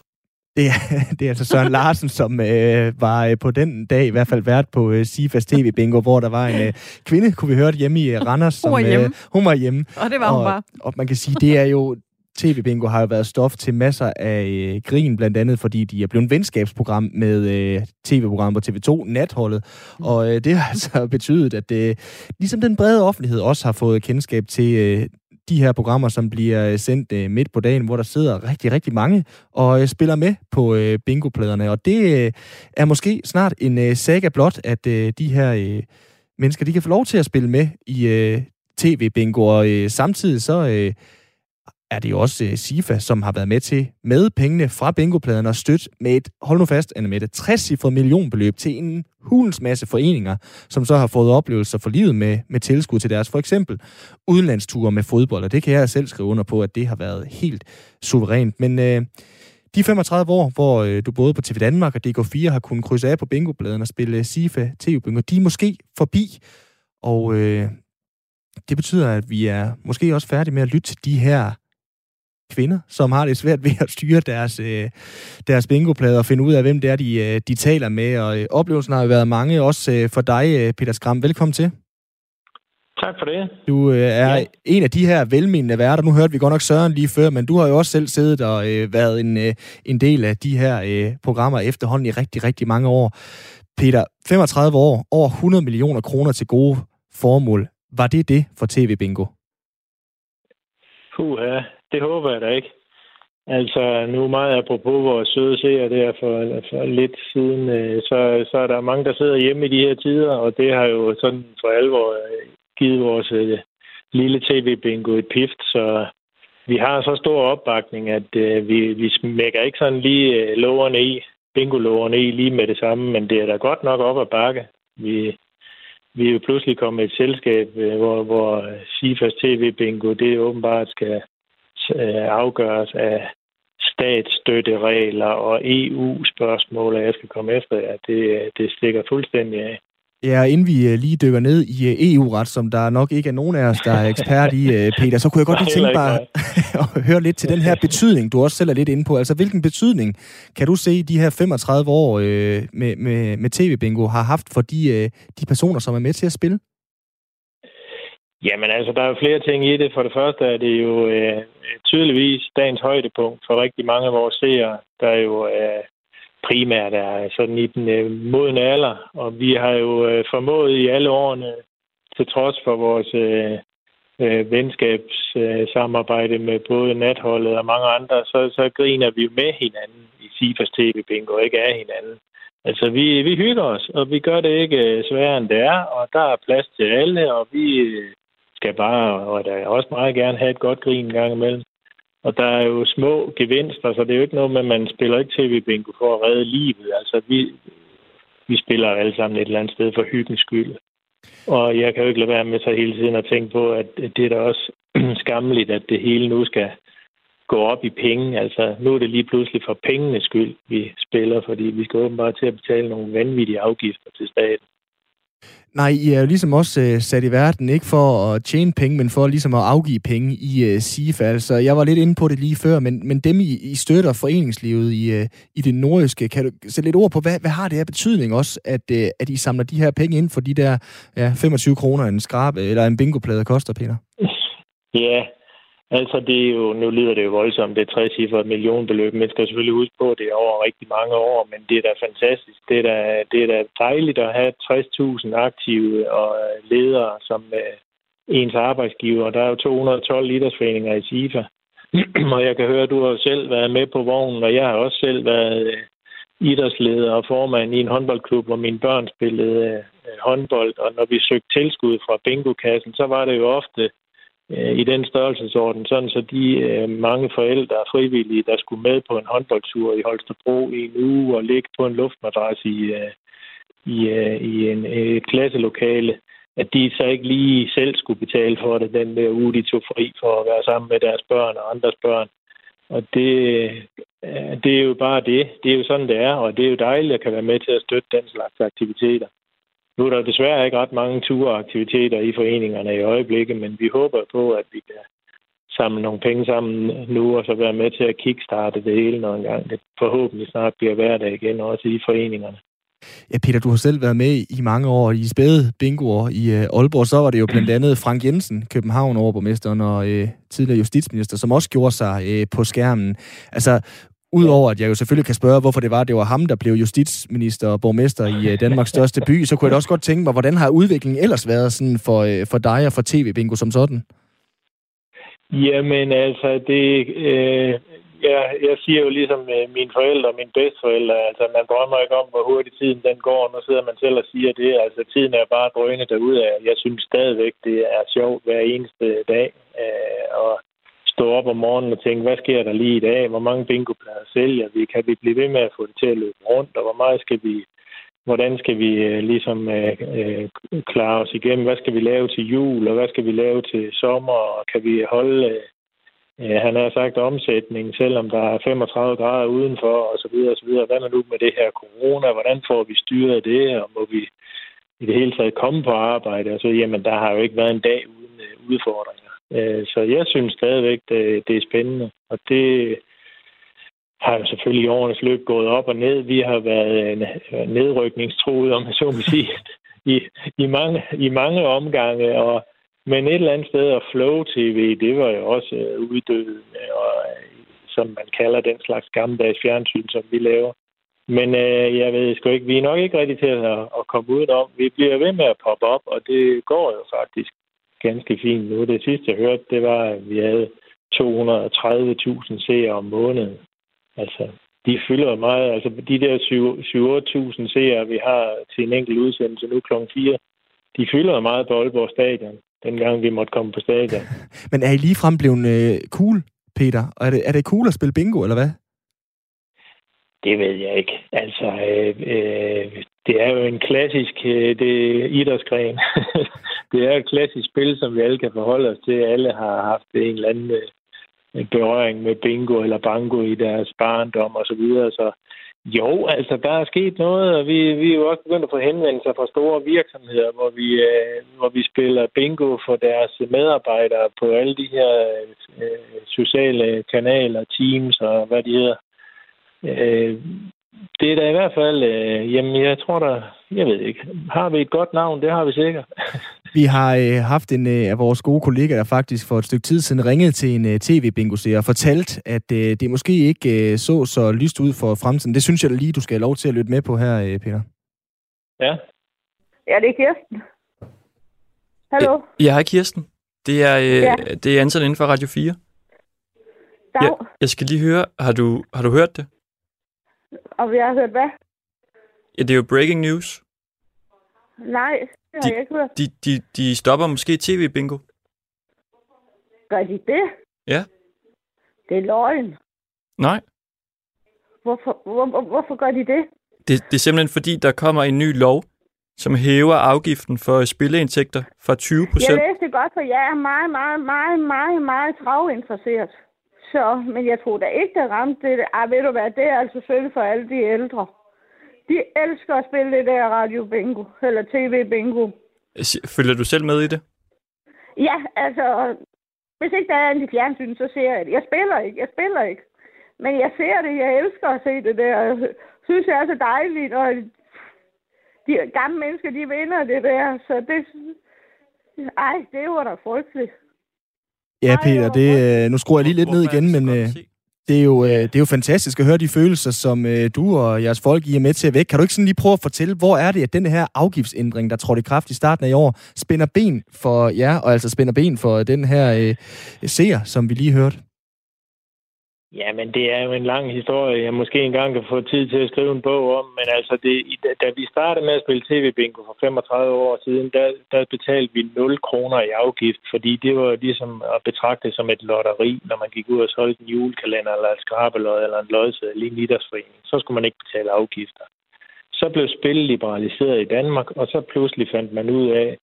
Det er, *laughs* det er altså Søren Larsen, som øh, var øh, på den dag i hvert fald vært på øh, Sifas TV-bingo, hvor der var en øh, kvinde, kunne vi høre det hjemme i øh, Randers. Som, hun var hjemme. Øh, hun var hjemme. Og det var og, hun bare. Og man kan sige, det er jo TV-bingo har jo været stof til masser af øh, grin, blandt andet fordi de er blevet venskabsprogram med øh, tv-program på TV2, Natholdet. Mm. Og øh, det har *laughs* altså betydet, at øh, ligesom den brede offentlighed også har fået kendskab til øh, de her programmer, som bliver øh, sendt øh, midt på dagen, hvor der sidder rigtig, rigtig mange og øh, spiller med på øh, bingopladerne. Og det øh, er måske snart en øh, saga blot, at øh, de her øh, mennesker, de kan få lov til at spille med i øh, tv-bingo, og øh, samtidig så... Øh, er det jo også øh, SIFA, som har været med til med pengene fra bingopladerne og støtte med et, hold nu fast, Anna Mette, 60 millionbeløb til en hulens masse foreninger, som så har fået oplevelser for livet med, med tilskud til deres for eksempel udenlandsture med fodbold, og det kan jeg selv skrive under på, at det har været helt suverænt. Men øh, de 35 år, hvor øh, du både på TV Danmark og DK4 har kunnet krydse af på bingobladen og spille øh, SIFA TV-bingo, de er måske forbi, og øh, det betyder, at vi er måske også færdige med at lytte til de her kvinder, som har det svært ved at styre deres, øh, deres bingoplader og finde ud af, hvem det er, de, øh, de taler med. Og øh, oplevelsen har jo været mange, også øh, for dig, øh, Peter Skram. Velkommen til. Tak for det. Du øh, er ja. en af de her velmenende værter. Nu hørte vi godt nok Søren lige før, men du har jo også selv siddet og øh, været en, øh, en del af de her øh, programmer efterhånden i rigtig, rigtig mange år. Peter, 35 år, over 100 millioner kroner til gode formål. Var det det for TV Bingo? Puh, ja det håber jeg da ikke. Altså, nu meget apropos vores søde seer der for, for lidt siden, øh, så, så er der mange, der sidder hjemme i de her tider, og det har jo sådan for alvor øh, givet vores øh, lille tv-bingo et pift, så vi har så stor opbakning, at øh, vi, vi smækker ikke sådan lige øh, loverne i, bingo-loverne i lige med det samme, men det er da godt nok op ad bakke. Vi, vi er jo pludselig kommet i et selskab, øh, hvor, hvor SIFAs tv-bingo, det åbenbart skal øh, afgøres af statsstøtteregler og EU-spørgsmål, og jeg skal komme efter jer, det, det stikker fuldstændig af. Ja, inden vi øh, lige dykker ned i øh, EU-ret, som der nok ikke er nogen af os, der er ekspert i, øh, *laughs* Peter, så kunne jeg godt lige tænke bare *laughs* at høre lidt til den her betydning, du også selv er lidt inde på. Altså, hvilken betydning kan du se, de her 35 år med, med, med TV-bingo har haft for de, de personer, som er med til at spille? Jamen altså, der er flere ting i det. For det første er det jo øh, tydeligvis dagens højdepunkt for rigtig mange af vores seere, der jo øh, primært er sådan i den øh, modne alder. Og vi har jo øh, formået i alle årene, til trods for vores øh, øh, venskabssamarbejde øh, med både natholdet og mange andre, så, så griner vi med hinanden i SIFAs TV-bingo, ikke af hinanden. Altså, vi, vi hygger os, og vi gør det ikke øh, sværere, end det er, og der er plads til alle, og vi øh, skal bare, og der også meget gerne have et godt grin en gang imellem. Og der er jo små gevinster, så det er jo ikke noget med, at man spiller ikke tv-bingo for at redde livet. Altså, vi, vi spiller alle sammen et eller andet sted for hyggens skyld. Og jeg kan jo ikke lade være med så hele tiden at tænke på, at det er da også *clears throat* skammeligt, at det hele nu skal gå op i penge. Altså, nu er det lige pludselig for pengenes skyld, vi spiller, fordi vi skal åbenbart til at betale nogle vanvittige afgifter til staten. Nej, I er jo ligesom også øh, sat i verden, ikke for at tjene penge, men for ligesom at afgive penge i øh, SIFA. Altså, jeg var lidt inde på det lige før, men, men dem, I, I støtter foreningslivet i, øh, i det nordiske, kan du sætte lidt ord på, hvad, hvad har det her betydning også, at, øh, at I samler de her penge ind for de der ja, 25 kroner en skrab øh, eller en bingoplade koster, Peter? Ja, Altså, det er jo, nu lyder det jo voldsomt, det er tre cifre millionbeløb, Man skal selvfølgelig huske på, at det er over rigtig mange år, men det er da fantastisk. Det er da, det er da dejligt at have 60.000 aktive og øh, ledere som øh, ens arbejdsgiver. Der er jo 212 idrætsforeninger i SIFA, *clears throat* og jeg kan høre, at du har selv været med på vognen, og jeg har også selv været øh, idrætsleder og formand i en håndboldklub, hvor mine børn spillede håndbold, og når vi søgte tilskud fra bingo-kassen, så var det jo ofte Øh, i den størrelsesorden, sådan så de øh, mange forældre og frivillige, der skulle med på en håndboldtur i Holstebro i en uge og ligge på en luftmadras i, øh, i, øh, i en, klasselokale, at de så ikke lige selv skulle betale for det den der uge, de tog fri for at være sammen med deres børn og andres børn. Og det, øh, det er jo bare det. Det er jo sådan, det er, og det er jo dejligt at kan være med til at støtte den slags aktiviteter. Nu er der desværre ikke ret mange ture aktiviteter i foreningerne i øjeblikket, men vi håber på, at vi kan samle nogle penge sammen nu, og så være med til at kickstarte det hele, når engang det forhåbentlig snart bliver hverdag igen, også i foreningerne. Ja, Peter, du har selv været med i mange år i spæde bingoer i øh, Aalborg. Så var det jo blandt andet Frank Jensen, København overborgmesteren og øh, tidligere justitsminister, som også gjorde sig øh, på skærmen. Altså, Udover at jeg jo selvfølgelig kan spørge, hvorfor det var, det var ham, der blev justitsminister og borgmester i øh, Danmarks største by, så kunne jeg også godt tænke mig, hvordan har udviklingen ellers været sådan for, øh, for dig og for TV-bingo som sådan? Jamen altså, det, øh, jeg, jeg siger jo ligesom øh, mine forældre og mine bedsteforældre, altså man drømmer ikke om, hvor hurtigt tiden den går, nu sidder man selv og siger det, altså tiden er bare drønet derude af. Jeg synes stadigvæk, det er sjovt hver eneste dag, øh, og stå op om morgenen og tænke, hvad sker der lige i dag? Hvor mange bingoplader sælger vi? Kan vi blive ved med at få det til at løbe rundt? Og hvor meget skal vi, hvordan skal vi uh, ligesom øh, øh, klare os igennem? Hvad skal vi lave til jul? Og hvad skal vi lave til sommer? Og kan vi holde, øh, øh han har sagt, omsætning, selvom der er 35 grader udenfor og så videre og så videre. Hvad er nu med det her corona? Hvordan får vi styret det? Og må vi i det hele taget komme på arbejde? Og så, jamen, der har jo ikke været en dag uden øh, udfordringer. Øh, så jeg synes stadigvæk, det, er spændende. Og det har jo selvfølgelig i årenes løb gået op og ned. Vi har været nedrykningstroet, om jeg så må sige, *laughs* i, i, mange, i mange omgange. Og, men et eller andet sted, og Flow TV, det var jo også øh, uddødende, og, øh, som man kalder den slags gammeldags fjernsyn, som vi laver. Men øh, jeg ved sgu ikke, vi er nok ikke rigtig til at, at komme udenom. Vi bliver ved med at poppe op, og det går jo faktisk ganske fint nu. Det sidste, jeg hørte, det var, at vi havde 230.000 seere om måneden. Altså, de fylder meget. Altså, de der 7-8.000 seere, vi har til en enkelt udsendelse nu kl. 4, de fylder meget på Aalborg Stadion, dengang vi måtte komme på stadion. *laughs* Men er I ligefrem blevet øh, cool, Peter? Er det, er det cool at spille bingo, eller hvad? Det ved jeg ikke. Altså, øh, øh, det er jo en klassisk øh, det idrætsgren. *laughs* det er et klassisk spil, som vi alle kan forholde os til. Alle har haft en eller anden øh, berøring med bingo eller bango i deres barndom og så videre. Så jo, altså der er sket noget, og vi, vi er jo også begyndt at få henvendelser fra store virksomheder, hvor vi, øh, hvor vi spiller bingo for deres medarbejdere på alle de her øh, øh sociale kanaler, teams og hvad de hedder. Øh, det er da i hvert fald, øh, jamen jeg tror da, jeg ved ikke, har vi et godt navn? Det har vi sikkert. *laughs* vi har øh, haft en øh, af vores gode kollegaer, der faktisk for et stykke tid siden ringede til en øh, tv-bingo-serie og fortalt, at øh, det måske ikke øh, så så lyst ud for fremtiden. Det synes jeg da lige, du skal have lov til at lytte med på her, øh, Peter. Ja. Ja, det er Kirsten. Hallo? Ja, hej Kirsten. Det er, øh, ja. det er Anton inden for Radio 4. Dag. Ja, jeg skal lige høre, har du, har du hørt det? Og vi har hørt hvad? Ja, det er jo breaking news. Nej, det har de, jeg ikke hørt. De, de, de stopper måske tv-bingo. Gør de det? Ja. Det er løgn. Nej. Hvorfor, hvor, hvorfor gør de det? det? Det er simpelthen fordi, der kommer en ny lov, som hæver afgiften for spilleindtægter fra 20 procent. Jeg læste det godt, for jeg er meget, meget, meget, meget, meget travinteresseret. Så, men jeg tror da ikke, det ramte det. Ej, ved du hvad, det er altså synd for alle de ældre. De elsker at spille det der radio bingo, eller tv bingo. Følger du selv med i det? Ja, altså, hvis ikke der er en i fjernsyn, så ser jeg det. Jeg spiller ikke, jeg spiller ikke. Men jeg ser det, jeg elsker at se det der. Jeg synes, det er så dejligt, og de gamle mennesker, de vinder det der. Så det, ej, det var da frygteligt. Ja, Peter, det, øh, nu skruer jeg lige lidt ned igen, men øh, det, er jo, øh, det er jo fantastisk at høre de følelser, som du og jeres folk I er med til at vække. Kan du ikke sådan lige prøve at fortælle, hvor er det, at den her afgiftsændring, der trådte i kraft i starten af i år, spænder ben for jer, og altså spænder ben for den her øh, seer, som vi lige hørte? Ja, men det er jo en lang historie, jeg måske engang kan få tid til at skrive en bog om. Men altså, det, da vi startede med at spille tv-bingo for 35 år siden, der, der betalte vi 0 kroner i afgift, fordi det var ligesom at betragte som et lotteri, når man gik ud og solgte en julekalender, eller et skrabelod, eller en lodse, i en middagsforening. Så skulle man ikke betale afgifter. Så blev spil liberaliseret i Danmark, og så pludselig fandt man ud af,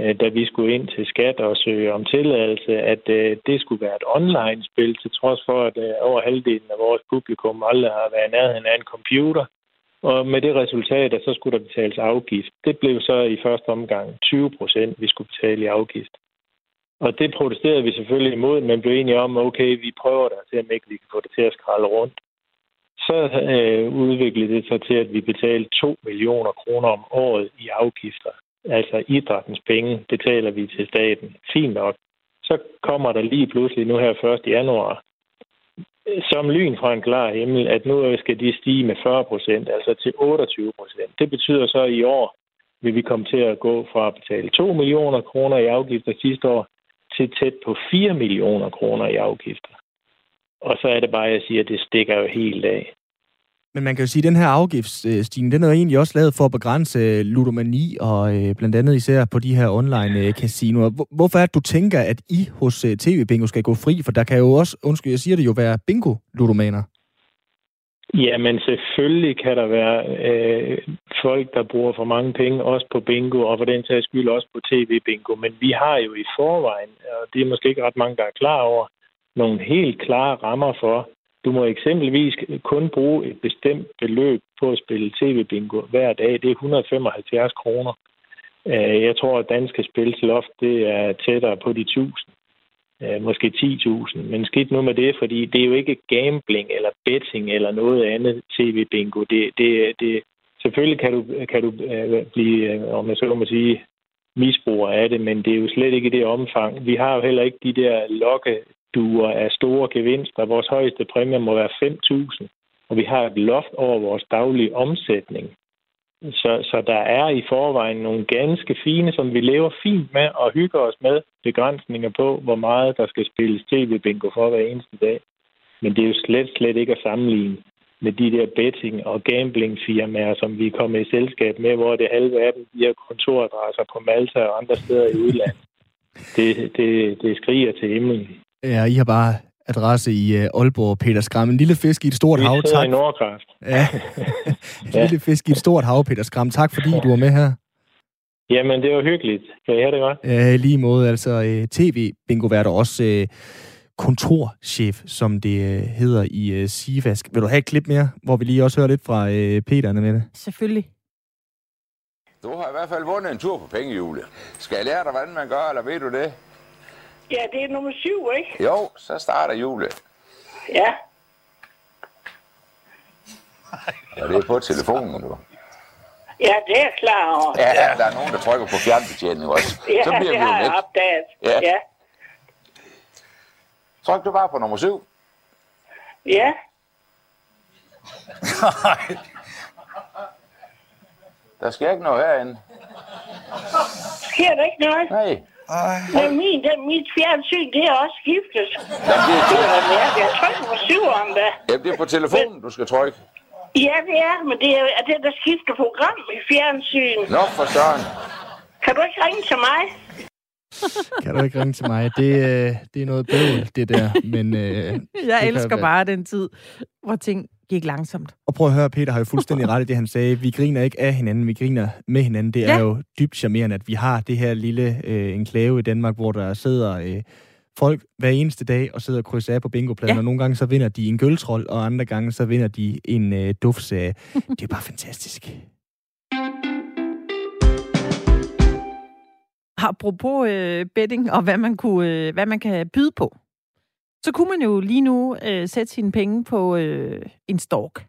Øh, da vi skulle ind til skat og søge om tilladelse, at øh, det skulle være et online-spil, til trods for, at øh, over halvdelen af vores publikum aldrig har været nærheden af en computer. Og med det resultat, at så skulle der betales afgift. Det blev så i første omgang 20 procent, vi skulle betale i afgift. Og det protesterede vi selvfølgelig imod, men blev enige om, okay, vi prøver der til, om ikke vi kan få det til at skralde rundt. Så øh, udviklede det sig til, at vi betalte 2 millioner kroner om året i afgifter altså idrættens penge, betaler vi til staten. Fint nok. Så kommer der lige pludselig nu her 1. januar, som lyn fra en klar himmel, at nu skal de stige med 40 procent, altså til 28 procent. Det betyder så, at i år vil vi komme til at gå fra at betale 2 millioner kroner i afgifter sidste år, til tæt på 4 millioner kroner i afgifter. Og så er det bare, at jeg siger, at det stikker jo helt af. Men man kan jo sige, at den her afgiftsstigning, den er jo egentlig også lavet for at begrænse øh, ludomani, og øh, blandt andet især på de her online øh, casinoer. Hvorfor er det, du tænker, at I hos øh, TV Bingo skal gå fri? For der kan jo også, undskyld, jeg siger det jo, være bingo-ludomaner. Jamen selvfølgelig kan der være øh, folk, der bruger for mange penge, også på bingo, og for den sags skyld også på tv-bingo. Men vi har jo i forvejen, og det er måske ikke ret mange, der er klar over, nogle helt klare rammer for, du må eksempelvis kun bruge et bestemt beløb på at spille tv-bingo hver dag. Det er 175 kroner. Øh, jeg tror, at danske spil loft, det er tættere på de 1000. Øh, måske 10.000. Men skidt nu med det, fordi det er jo ikke gambling eller betting eller noget andet tv-bingo. Det, det, det, selvfølgelig kan du, kan du øh, blive, om jeg så må sige, misbruger af det, men det er jo slet ikke det omfang. Vi har jo heller ikke de der lokke vinduer af store gevinster. Vores højeste præmie må være 5.000, og vi har et loft over vores daglige omsætning. Så, så der er i forvejen nogle ganske fine, som vi lever fint med og hygger os med, begrænsninger på, hvor meget der skal spilles tv-bingo for hver eneste dag. Men det er jo slet, slet ikke at sammenligne med de der betting- og gamblingfirmaer, som vi er kommet i selskab med, hvor det halve af dem de kontoradresser på Malta og andre steder i udlandet. Det, det, det skriger til himlen. Ja, I har bare adresse i uh, Aalborg, Peter Skram. En lille fisk i et stort Vi hav. Tak. i Nordkraft. Ja. *laughs* en ja. lille fisk i et stort hav, Peter Skram. Tak fordi du var med her. Jamen, det var hyggeligt. Kan I have det godt? Ja, lige måde. Altså, uh, tv-bingo der også uh, kontorchef, som det øh, hedder i øh, Sivask. Vil du have et klip mere, hvor vi lige også hører lidt fra øh, Peter, med det? Selvfølgelig. Du har i hvert fald vundet en tur på pengehjulet. Skal jeg lære dig, hvordan man gør, eller ved du det? Ja, det er nummer syv, ikke? Jo, så starter hjulet. Ja. Og det er på telefonen, du. Ja, det er klar over. Ja, der er nogen, der trykker på fjernbetjeningen også. Ja, så bliver det vi jo har jeg opdaget. Ja. ja. Tryk du bare på nummer syv. Ja. *laughs* Der sker ikke noget herinde. Sker der ikke noget? Nej. Men min, den, mit fjernsyn, det er også skiftet. Jamen, det, Det er mærkeligt. Jeg trykker på syveren, da. Jamen, det er på telefonen, du skal trykke. Ja, det er, men det er, er det, der skifter program i fjernsyn. Nå, for søren. Kan du ikke ringe til mig? *laughs* Kan du ikke ringe til mig? Det, øh, det er noget bøvl, det der. Men, øh, Jeg elsker være- bare den tid, hvor ting gik langsomt. Og prøv at høre, Peter har jo fuldstændig *laughs* ret i det, han sagde. Vi griner ikke af hinanden, vi griner med hinanden. Det er Ja. jo dybt charmerende, at vi har det her lille øh, enklave i Danmark, hvor der sidder øh, folk hver eneste dag og sidder og krydser af på bingopladen, Ja. og nogle gange så vinder de en gøltrold, og andre gange så vinder de en øh, duftsag. *laughs* det er bare fantastisk. Apropos øh, betting og hvad man, kunne, øh, hvad man kan byde på, så kunne man jo lige nu øh, sætte sine penge på øh, en stork.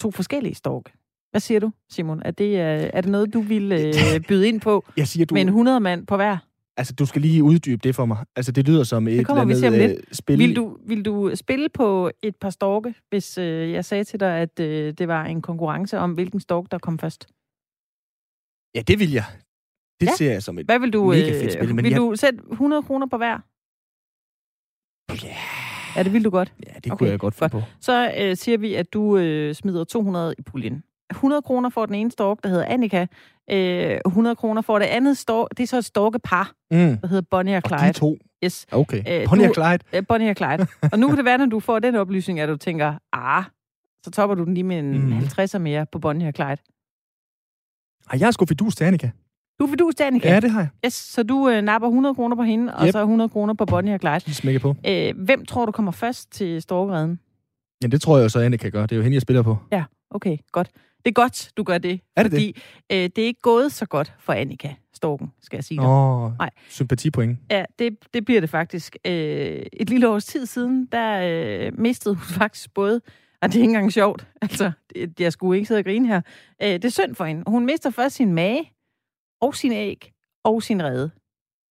To forskellige stork. Hvad siger du, Simon? Er det, øh, er det noget, du vil *laughs* øh, byde ind på Jeg siger, du, med en 100 mand på hver? altså, du skal lige uddybe det for mig. Altså, det lyder som et Det kommer vi eller andet øh, spil. Vil du, vil du spille på et par storke, hvis øh, jeg sagde til dig, at øh, det var en konkurrence om, hvilken stork, der kom først? Ja, det vil jeg. Det Ja. ser jeg som et Hvad vil du, mega fedt spil. øh, Men vil jeg, du sætte 100 kroner på hver? Ja. Ja, det vil du godt. Ja, det kunne jeg godt finde på. Så øh, siger vi, at du øh, smider 200 i puljen. 100 kroner for den ene stork, der hedder Annika. Øh, 100 kroner for det andet stork. Det er så et storkepar, Mm. der hedder Bonnie og Og Clyde. de to. Yes. Okay. Øh, Bonnie du- og Clyde. Øh, Bonnie og Clyde. og nu kan det være, når du får den oplysning, at du tænker, ah, så topper du den lige med en mm. 50'er mere på Bonnie og Clyde. Ej, jeg har sgu fidus til Annika. Du du til Annika? Ja, det har jeg. Yes, så du øh, napper 100 kroner på hende, og Yep. så 100 kroner på Bonnie og Clyde. De smækker på. Øh, hvem tror du kommer først til storkereden? Ja, det tror jeg så, Annika gør. Det er jo hende, jeg spiller på. Ja, okay, godt. Det er godt, du gør det. Er det fordi Øh, det er ikke gået så godt for Annika Storken, skal jeg sige dig. Åh, oh, Nej. sympatipoint. Ja, det, det bliver det faktisk. Øh, et lille års tid siden, der øh, mistede hun faktisk både, og det er ikke engang sjovt, altså, det, jeg skulle ikke sidde og grine her. Øh, det er synd for hende. Hun mister først sin mage, og sin æg, og sin rede.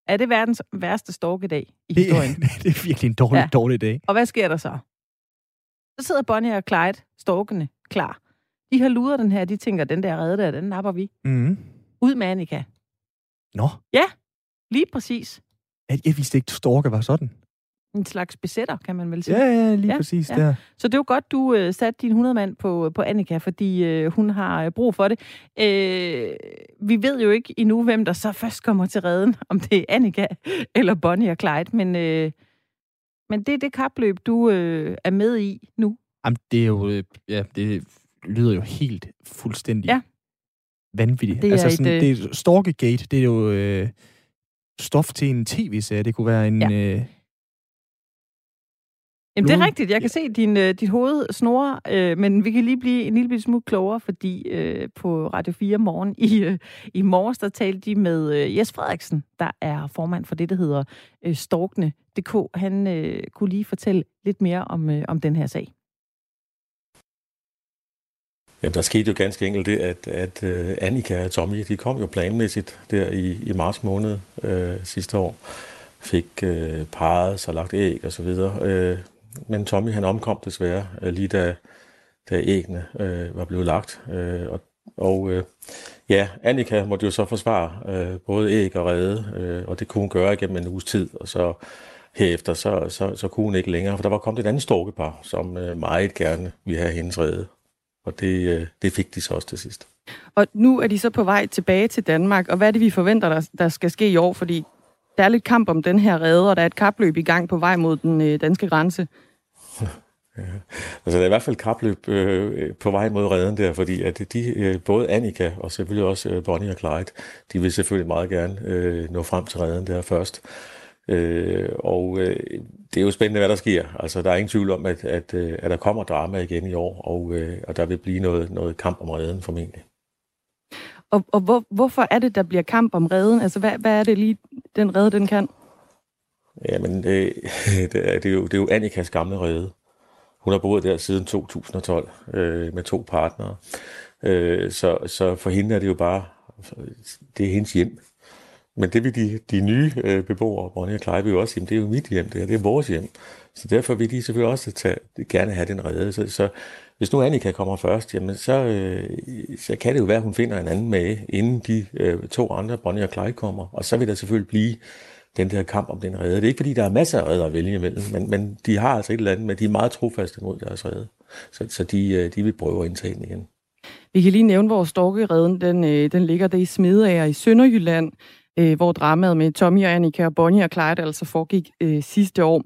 Er det verdens værste storkedag i Det, historien? *laughs* det er virkelig en dårlig, Ja. dårlig dag. Og hvad sker der så? Så sidder Bonnie og Clyde, storkene, klar. De har luder den her, de tænker, den der rede der, den napper vi. Mm. Ud med Annika. Nå, Ja, lige præcis. jeg, jeg vidste ikke, Storker var sådan. En slags besætter, kan man vel sige. Ja, ja, lige ja, præcis ja. der. Så det er jo godt, du øh, satte din 100 mand på, på Annika, fordi øh, hun har øh, brug for det. Øh, vi ved jo ikke endnu, hvem der så først kommer til redden, om det er Annika *laughs* eller Bonnie og Clyde, men, øh, men det er det kapløb, du øh, er med i nu. Jamen, det er jo... øh, Ja, det lyder jo helt fuldstændig Ja. vanvittigt. Det er altså, et, sådan, øh, det er Storkegate, det er jo øh, stof til en tv-serie. Det kunne være en... Ja. Øh, Jamen, det er rigtigt. Jeg kan se din, øh, dit hoved snore, øh, men vi kan lige blive en lille smule klogere, fordi øh, på Radio 4 morgen i, øh, i morges, der talte de med øh, Jes Frederiksen, der er formand for det, der hedder øh, Storkene.dk. Han øh, kunne lige fortælle lidt mere om, øh, om den her sag. Jamen, der skete jo ganske enkelt det, at, at uh, Annika og Tommy, de kom jo planmæssigt der i, i marts måned øh, sidste år. Fik øh, parret sig lagt æg og så videre. Øh, men Tommy, han omkom desværre øh, lige da, da æggene øh, var blevet lagt. Øh, og og øh, ja, Annika måtte jo så forsvare øh, både æg og rede, øh, og det kunne hun gøre igennem en uges tid. Og så herefter, så, så, så kunne hun ikke længere, for der var kommet et andet storkepar, som øh, meget gerne ville have hendes redde. Og det, øh, det fik de så også til sidst. Og nu er de så på vej tilbage til Danmark, og hvad er det, vi forventer, der, der skal ske i år? Fordi der er lidt kamp om den her redde, og der er et kapløb i gang på vej mod den øh, danske grænse. *laughs* Altså, der er i hvert fald kapløb øh, øh på vej mod redden der, fordi at de, øh, både Annika og selvfølgelig også øh, Bonnie og Clyde, de vil selvfølgelig meget gerne øh, nå frem til redden der først. Øh, og øh, det er jo spændende, hvad der sker. Altså, der er ingen tvivl om, at, at, øh, at der kommer drama igen i år, og, øh, og der vil blive noget, noget kamp om redden formentlig. Og, og hvor, hvorfor er det, der bliver kamp om redden? Altså, hvad, hvad er det lige, den redde, den kan? Jamen, det, øh, *laughs* det, er, det, er jo, det er jo Annikas gamle redde. Hun har boet der siden 2012 øh, med to partnere. Øh, så, så for hende er det jo bare, det er hendes hjem. Men det vil de, de nye øh, beboere, Bonnie og Clive, jo også sige, det er jo mit hjem, det, her, det er vores hjem. Så derfor vil de selvfølgelig også tage, gerne have den redde. Så, så hvis nu Annika kommer først, jamen så, øh, så kan det jo være, at hun finder en anden med, inden de øh, to andre, Bonnie og Clyde, kommer. Og så vil der selvfølgelig blive den der kamp om den redde. Det er ikke, fordi der er masser af redder at vælge imellem, men, men de har altså et eller andet, men de er meget trofaste mod deres redde. Så, så de, øh, de vil prøve at indtage den igen. Vi kan lige nævne, hvor storkereden den, øh, den ligger der i Smedager i Sønderjylland, øh, hvor dramaet med Tommy og Annika og Bonnie og Clyde altså foregik øh, sidste år.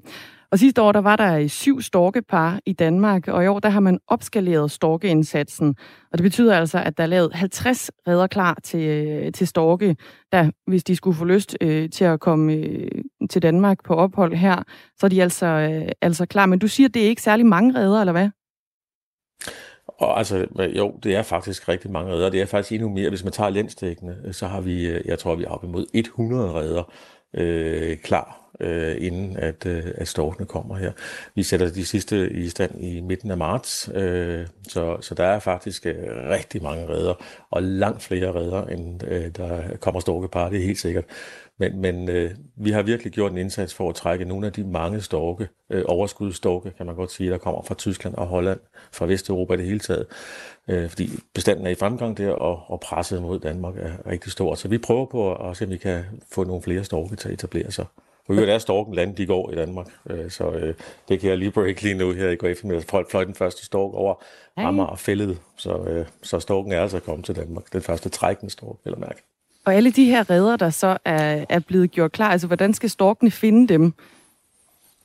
Og sidste år, der var der syv storkepar i Danmark, og i år, der har man opskaleret storkeindsatsen. Og det betyder altså, at der er lavet 50 redder klar til, øh, til storke, der, hvis de skulle få lyst øh, til at komme øh, til Danmark på ophold her, så er de altså, øh, altså klar. Men du siger, at det er ikke særlig mange redder, eller hvad? Og altså, jo, det er faktisk rigtig mange redder. Det er faktisk endnu mere. Hvis man tager landstækkende, så har vi, øh, jeg tror, vi er op imod 100 redder øh, klar øh, inden at, øh, at storkene kommer her. Vi sætter de sidste i stand i midten af marts, øh, så, så der er faktisk øh, rigtig mange redder, og langt flere redder, end øh, der kommer storkepar, det er helt sikkert. Men, men øh, vi har virkelig gjort en indsats for at trække nogle af de mange storke, øh, overskudsstorke, kan man godt sige, der kommer fra Tyskland og Holland, fra Vesteuropa i det hele taget. Øh, fordi bestanden er i fremgang der, og, og presset mod Danmark er rigtig stort. Så vi prøver på at se, om vi kan få nogle flere storke til at etablere sig. For øvrigt er storken landet i går i Danmark, øh, så øh, det kan jeg lige break lige nu her i går eftermiddag. Folk fløj den første stork over Amager og fældet, så, øh, så storken er altså kommet til Danmark. Den første trækkende stork, eller mærke. Og alle de her redder, der så er, er blevet gjort klar, altså hvordan skal storkene finde dem?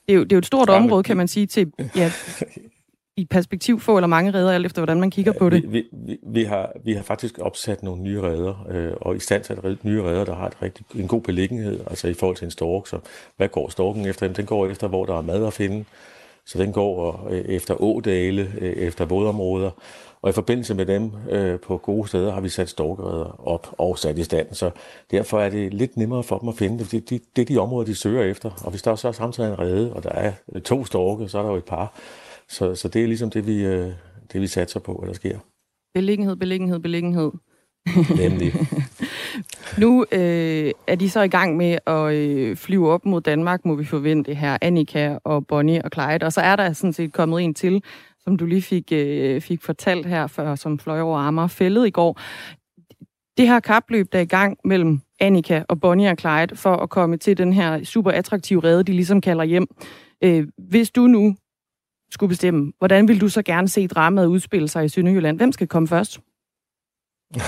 Det er jo, det er jo et stort ja, område, kan man sige, til ja, *laughs* i perspektiv få eller mange redder, alt efter hvordan man kigger på det? Vi, vi, vi, har, vi har faktisk opsat nogle nye redder, øh, og i stand til nye redder, der har et rigtig, en god beliggenhed, altså i forhold til en stork. Så hvad går storken efter? Jamen, den går efter, hvor der er mad at finde. Så den går øh, efter ådale, øh, efter vådområder. Og i forbindelse med dem øh, på gode steder har vi sat storkereder op og sat i stand. Så derfor er det lidt nemmere for dem at finde det. Det, det, det er de områder, de søger efter. Og hvis der så er samtidig en rede, og der er to storke, så er der jo et par. Så, så det er ligesom det, vi, øh, det, vi satser på, at der sker. Beliggenhed, beliggenhed, beliggenhed. Nemlig. *laughs* nu øh, er de så i gang med at øh, flyve op mod Danmark, må vi forvente her. Annika og Bonnie og Clyde. Og så er der sådan set kommet en til, som du lige fik, øh, fik fortalt her, før, som fløj over Amager fældet i går. Det her kapløb, der er i gang mellem Annika og Bonnie og Clyde, for at komme til den her super attraktive rede, de ligesom kalder hjem. Øh, hvis du nu skulle bestemme, hvordan vil du så gerne se dramaet udspille sig i Sønderjylland? Hvem skal komme først? *laughs*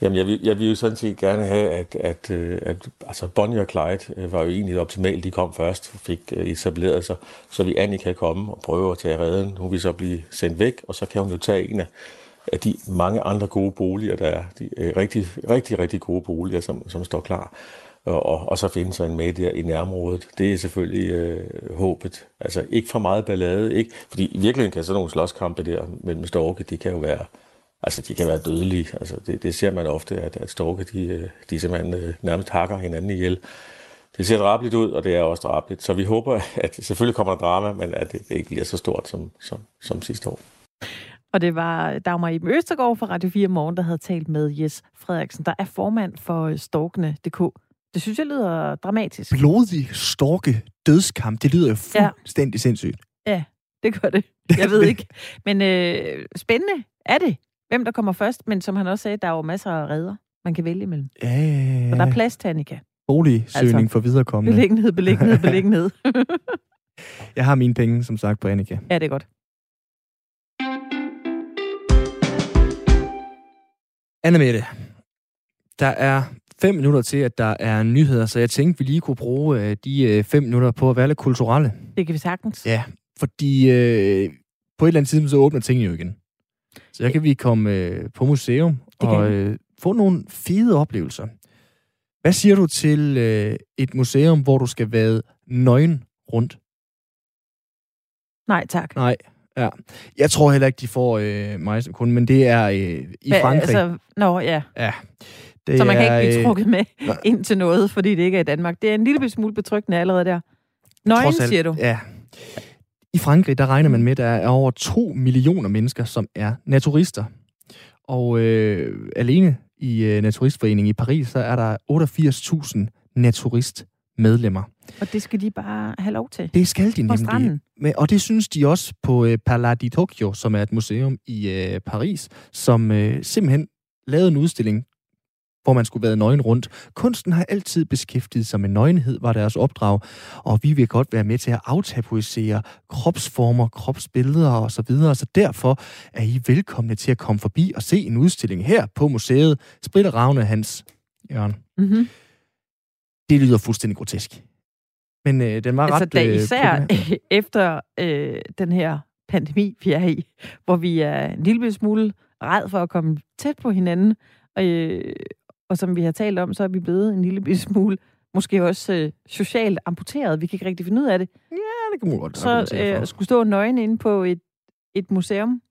Jamen, jeg vil, jeg vil jo sådan set gerne have, at, at, øh, at altså Bonnie og Clyde øh, var jo egentlig optimalt. De kom først og fik øh, etableret sig, så vi Annie kan komme og prøve at tage redden. Hun vil så blive sendt væk, og så kan hun jo tage en af, af de mange andre gode boliger, der er. De rigtig, rigtig, rigtig gode boliger, som, som står klar og, og, og så finde sig en med der i nærområdet. Det er selvfølgelig øh, håbet. Altså ikke for meget ballade, ikke? fordi i virkeligheden kan sådan nogle slåskampe der mellem storke, de kan jo være, altså de kan være dødelige. Altså det, det ser man ofte, at, at storke, de, øh, de simpelthen øh, nærmest hakker hinanden ihjel. Det ser drabligt ud, og det er også drabligt. Så vi håber, at selvfølgelig kommer der drama, men at det ikke bliver så stort som, som, som sidste år. Og det var Dagmar Iben Østergaard fra Radio 4 Morgen, der havde talt med Jes Frederiksen, der er formand for øh, Storkene.dk. Det synes jeg lyder dramatisk. Blodig storke dødskamp, det lyder jo fuldstændig ja. sindssygt. Ja, det gør det. *laughs* Jeg ved ikke. Men øh, spændende er det, hvem der kommer først. Men som han også sagde, der er jo masser af redder, man kan vælge imellem. Ja, ja, ja. Og der er plads til Annika. Boligsøgning altså, for viderekommende. Beliggenhed, beliggenhed, *laughs* beliggenhed. *laughs* jeg har mine penge, som sagt, på Annika. Ja, det er godt. Anna Mette, der er fem minutter til, at der er nyheder, så jeg tænkte, vi lige kunne bruge øh, de øh, fem minutter på at være lidt kulturelle. Det kan vi sagtens. Ja, fordi øh, på et eller andet tidspunkt, så åbner tingene jo igen. Så jeg kan vi komme øh, på museum og øh, få nogle fede oplevelser. Hvad siger du til øh, et museum, hvor du skal være nøgen rundt Nej, tak. Nej, ja. Jeg tror heller ikke, de får øh, mig som kunde, men det er øh, i Hva- Frankrig. Altså, nå, ja. Ja. Så man kan ikke blive øh, trukket med nej. *laughs* ind til noget, fordi det ikke er i Danmark. Det er en lille smule betryggende allerede der. Nøgen, siger du? Ja. I Frankrig, der regner man med, at der er over 2 millioner mennesker, som er naturister. Og øh, alene i øh, Naturistforeningen i Paris, så er der 88.000 naturistmedlemmer. Og det skal de bare have lov til. Det skal de nemlig. stranden. Men, og det synes de også på øh, Palais di Tokyo, som er et museum i øh, Paris, som øh, simpelthen lavede en udstilling, hvor man skulle være nøgen rundt. Kunsten har altid beskæftiget sig med nøgenhed, var deres opdrag, og vi vil godt være med til at aftabuisere kropsformer, kropsbilleder og så videre. Så derfor er I velkomne til at komme forbi og se en udstilling her på museet. Spritter Ravne, Hans Jørgen. Mm-hmm. Det lyder fuldstændig grotesk. Men øh, den var Altså, ret... øh, især *laughs* efter øh, den her pandemi, vi er i, hvor vi er en lille smule red for at komme tæt på hinanden, øh, og som vi har talt om, så er vi blevet en lille smule, måske også øh, socialt amputeret. Vi kan ikke rigtig finde ud af det. Ja, det kan man godt Så øh, skulle stå nøgen inde på et, et museum.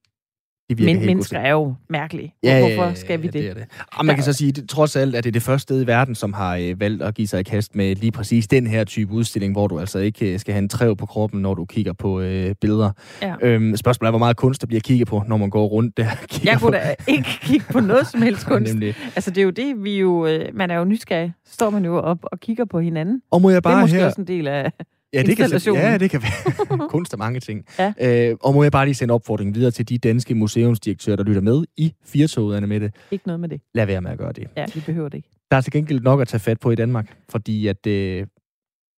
Det virker Men mennesker er jo mærkelige. Ja, Hvorfor skal vi det? det er det. Og man kan så sige, at trods alt er det det første sted i verden, som har øh, valgt at give sig i kast med lige præcis den her type udstilling, hvor du altså ikke øh, skal have en træv på kroppen, når du kigger på øh, billeder. Ja. Øhm, spørgsmålet er, hvor meget kunst der bliver kigget på, når man går rundt der. Jeg kunne på- da ikke *laughs* kigge på noget som helst kunst. Nemlig. Altså, det er jo det, vi jo... Øh, man er jo nysgerrig. Står man jo op og kigger på hinanden. Og må jeg det bare er måske her- også en del af Ja, det kan, ja, det kan være. *laughs* Kunst er mange ting. Ja. Øh, og må jeg bare lige sende opfordringen videre til de danske museumsdirektører, der lytter med i Firtoget, Anne Mette. Ikke noget med det. Lad være med at gøre det. Ja, vi behøver det ikke. Der er til gengæld nok at tage fat på i Danmark, fordi at øh,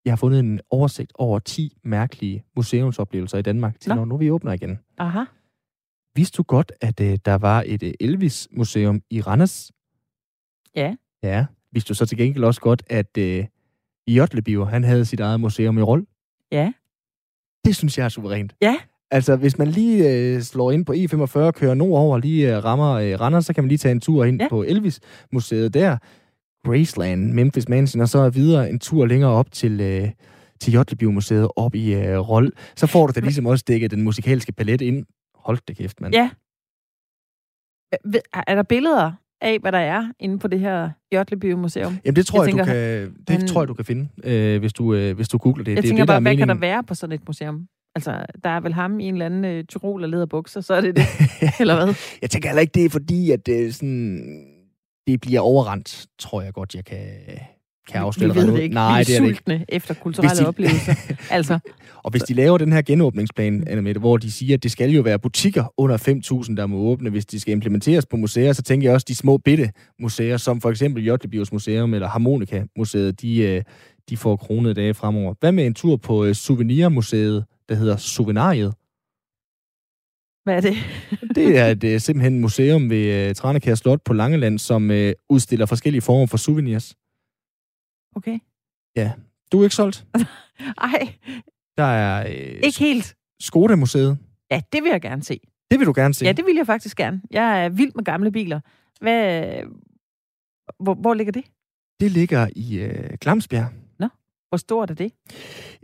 jeg har fundet en oversigt over 10 mærkelige museumsoplevelser i Danmark, til Nå. når nu vi åbner igen. Aha. Vidste du godt, at øh, der var et øh, Elvis-museum i Randers? Ja. Ja. Vidste du så til gengæld også godt, at øh, Jotlebiver, han havde sit eget museum i Rold? Ja. Det synes jeg er suverænt. Ja. Altså, hvis man lige øh, slår ind på E45, kører nordover, lige øh, rammer øh, Randers, så kan man lige tage en tur ind ja. på Elvis-museet der. Graceland, Memphis Mansion, og så videre en tur længere op til, øh, til Jotlebio-museet op i øh, Rold. Så får du da ligesom også dækket den musikalske palet ind. Hold da kæft, mand. Ja. Er der billeder af, hvad der er inde på det her Jotleby Museum? Jamen, det tror jeg, tænker, du kan, det han- tror jeg, du kan finde, øh, hvis, du, øh, hvis du googler det. Jeg det, er tænker det, der bare, er hvad kan der meningen. være på sådan et museum? Altså, der er vel ham i en eller anden øh, tyrol og lederbukser, så er det *laughs* det. Eller hvad? Jeg tænker heller ikke, det er fordi, at det, sådan, det bliver overrendt, tror jeg godt, jeg kan, kan afsløre vi ved det ikke. Nej, vi er det er det ikke. sultne efter kulturelle Hvis de- oplevelser. *laughs* Altså, Og hvis de laver den her genåbningsplan, Annemette, hvor de siger, at det skal jo være butikker under 5.000, der må åbne, hvis de skal implementeres på museer, så tænker jeg også, at de små bitte museer, som for eksempel Jotlebios Museum eller Harmonika Museet, de, øh, de får kronede dage fremover. Hvad med en tur på øh, Souvenirmuseet, der hedder Souvenariet? hvad er det? *laughs* Det er et, øh, simpelthen et museum ved uh, Tranekær Slot på Langeland, som uh, udstiller forskellige former for souvenirs. Okay. Ja. Du er ikke solgt? *laughs* Ej, Der er øh, ikke helt. Skoda-museet. Ja, det vil jeg gerne se. Det vil du gerne se? Ja, det vil jeg faktisk gerne. Jeg er vild med gamle biler. Hvad, hvor, hvor ligger det? Det ligger i øh, Glamsbjerg. Hvor stort er det?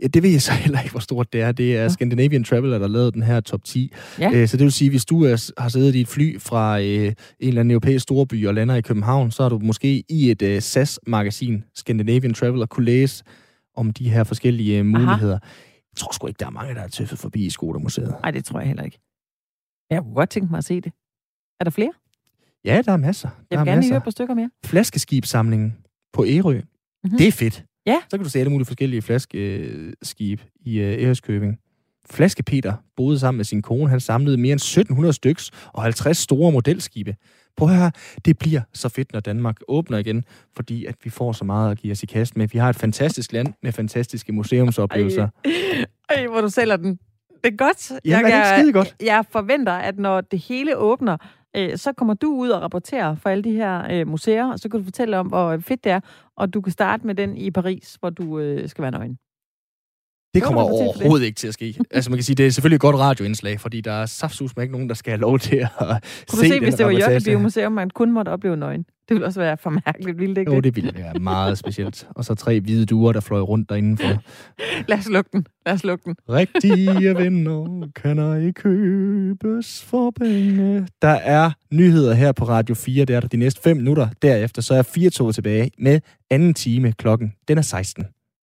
Ja, det ved jeg så *laughs* heller ikke, hvor stort det er. Det er Scandinavian Traveler, der lavede den her top 10. Ja. Øh, så det vil sige, hvis du er, har siddet i et fly fra øh, en eller anden europæisk storby og lander i København, så har du måske i et øh, SAS-magasin, Scandinavian Traveler, kunne læse om de her forskellige øh, muligheder. Jeg tror sgu ikke, der er mange, der er tøffet forbi i Skoda-museet. Nej, det tror jeg heller ikke. Jeg kunne godt tænke mig at se det. Er der flere? Ja, der er masser. Jeg der vil er gerne lige masser. høre par stykker mere. Flaskeskibssamlingen på Ærø. Mhm. Mm-hmm. Det er fedt. Ja. Så kan du se alle mulige forskellige flaskeskib i øh, Ærøskøbing. Flaske Peter boede sammen med sin kone. Han samlede mere end 1700 styks og 50 store modelskibe. Prøv at høre, det bliver så fedt, når Danmark åbner igen, fordi at vi får så meget at give os i kast med. Vi har et fantastisk land med fantastiske museumsoplevelser. Ej, hvor du sælger den. Det er godt. Jamen, er det ikke skide godt? Jeg, jeg forventer, at når det hele åbner, øh, så kommer du ud og rapporterer for alle de her øh, museer, og så kan du fortælle om, hvor fedt det er, og du kan starte med den i Paris, hvor du øh, skal være nøgen. Det Jo, kommer tid for det. overhovedet ikke til at ske. Altså man kan sige, det er selvfølgelig et godt radioindslag, fordi der er saftsus med ikke nogen, der skal have lov til at Kunne du se se, den hvis det var. Jørgen Museum, man kun måtte opleve nøgen? Det ville også være for mærkeligt, ville det ikke Jo, det ville være meget specielt. Og så tre hvide duer, der fløj rundt derinde for. *laughs* Lad os lukke den. Lad os lukke den. Rigtige venner kan ej købes for penge. Der er nyheder her på Radio 4. Det er der de næste fem minutter. Derefter så er 4 tilbage med anden time klokken. Den er 16.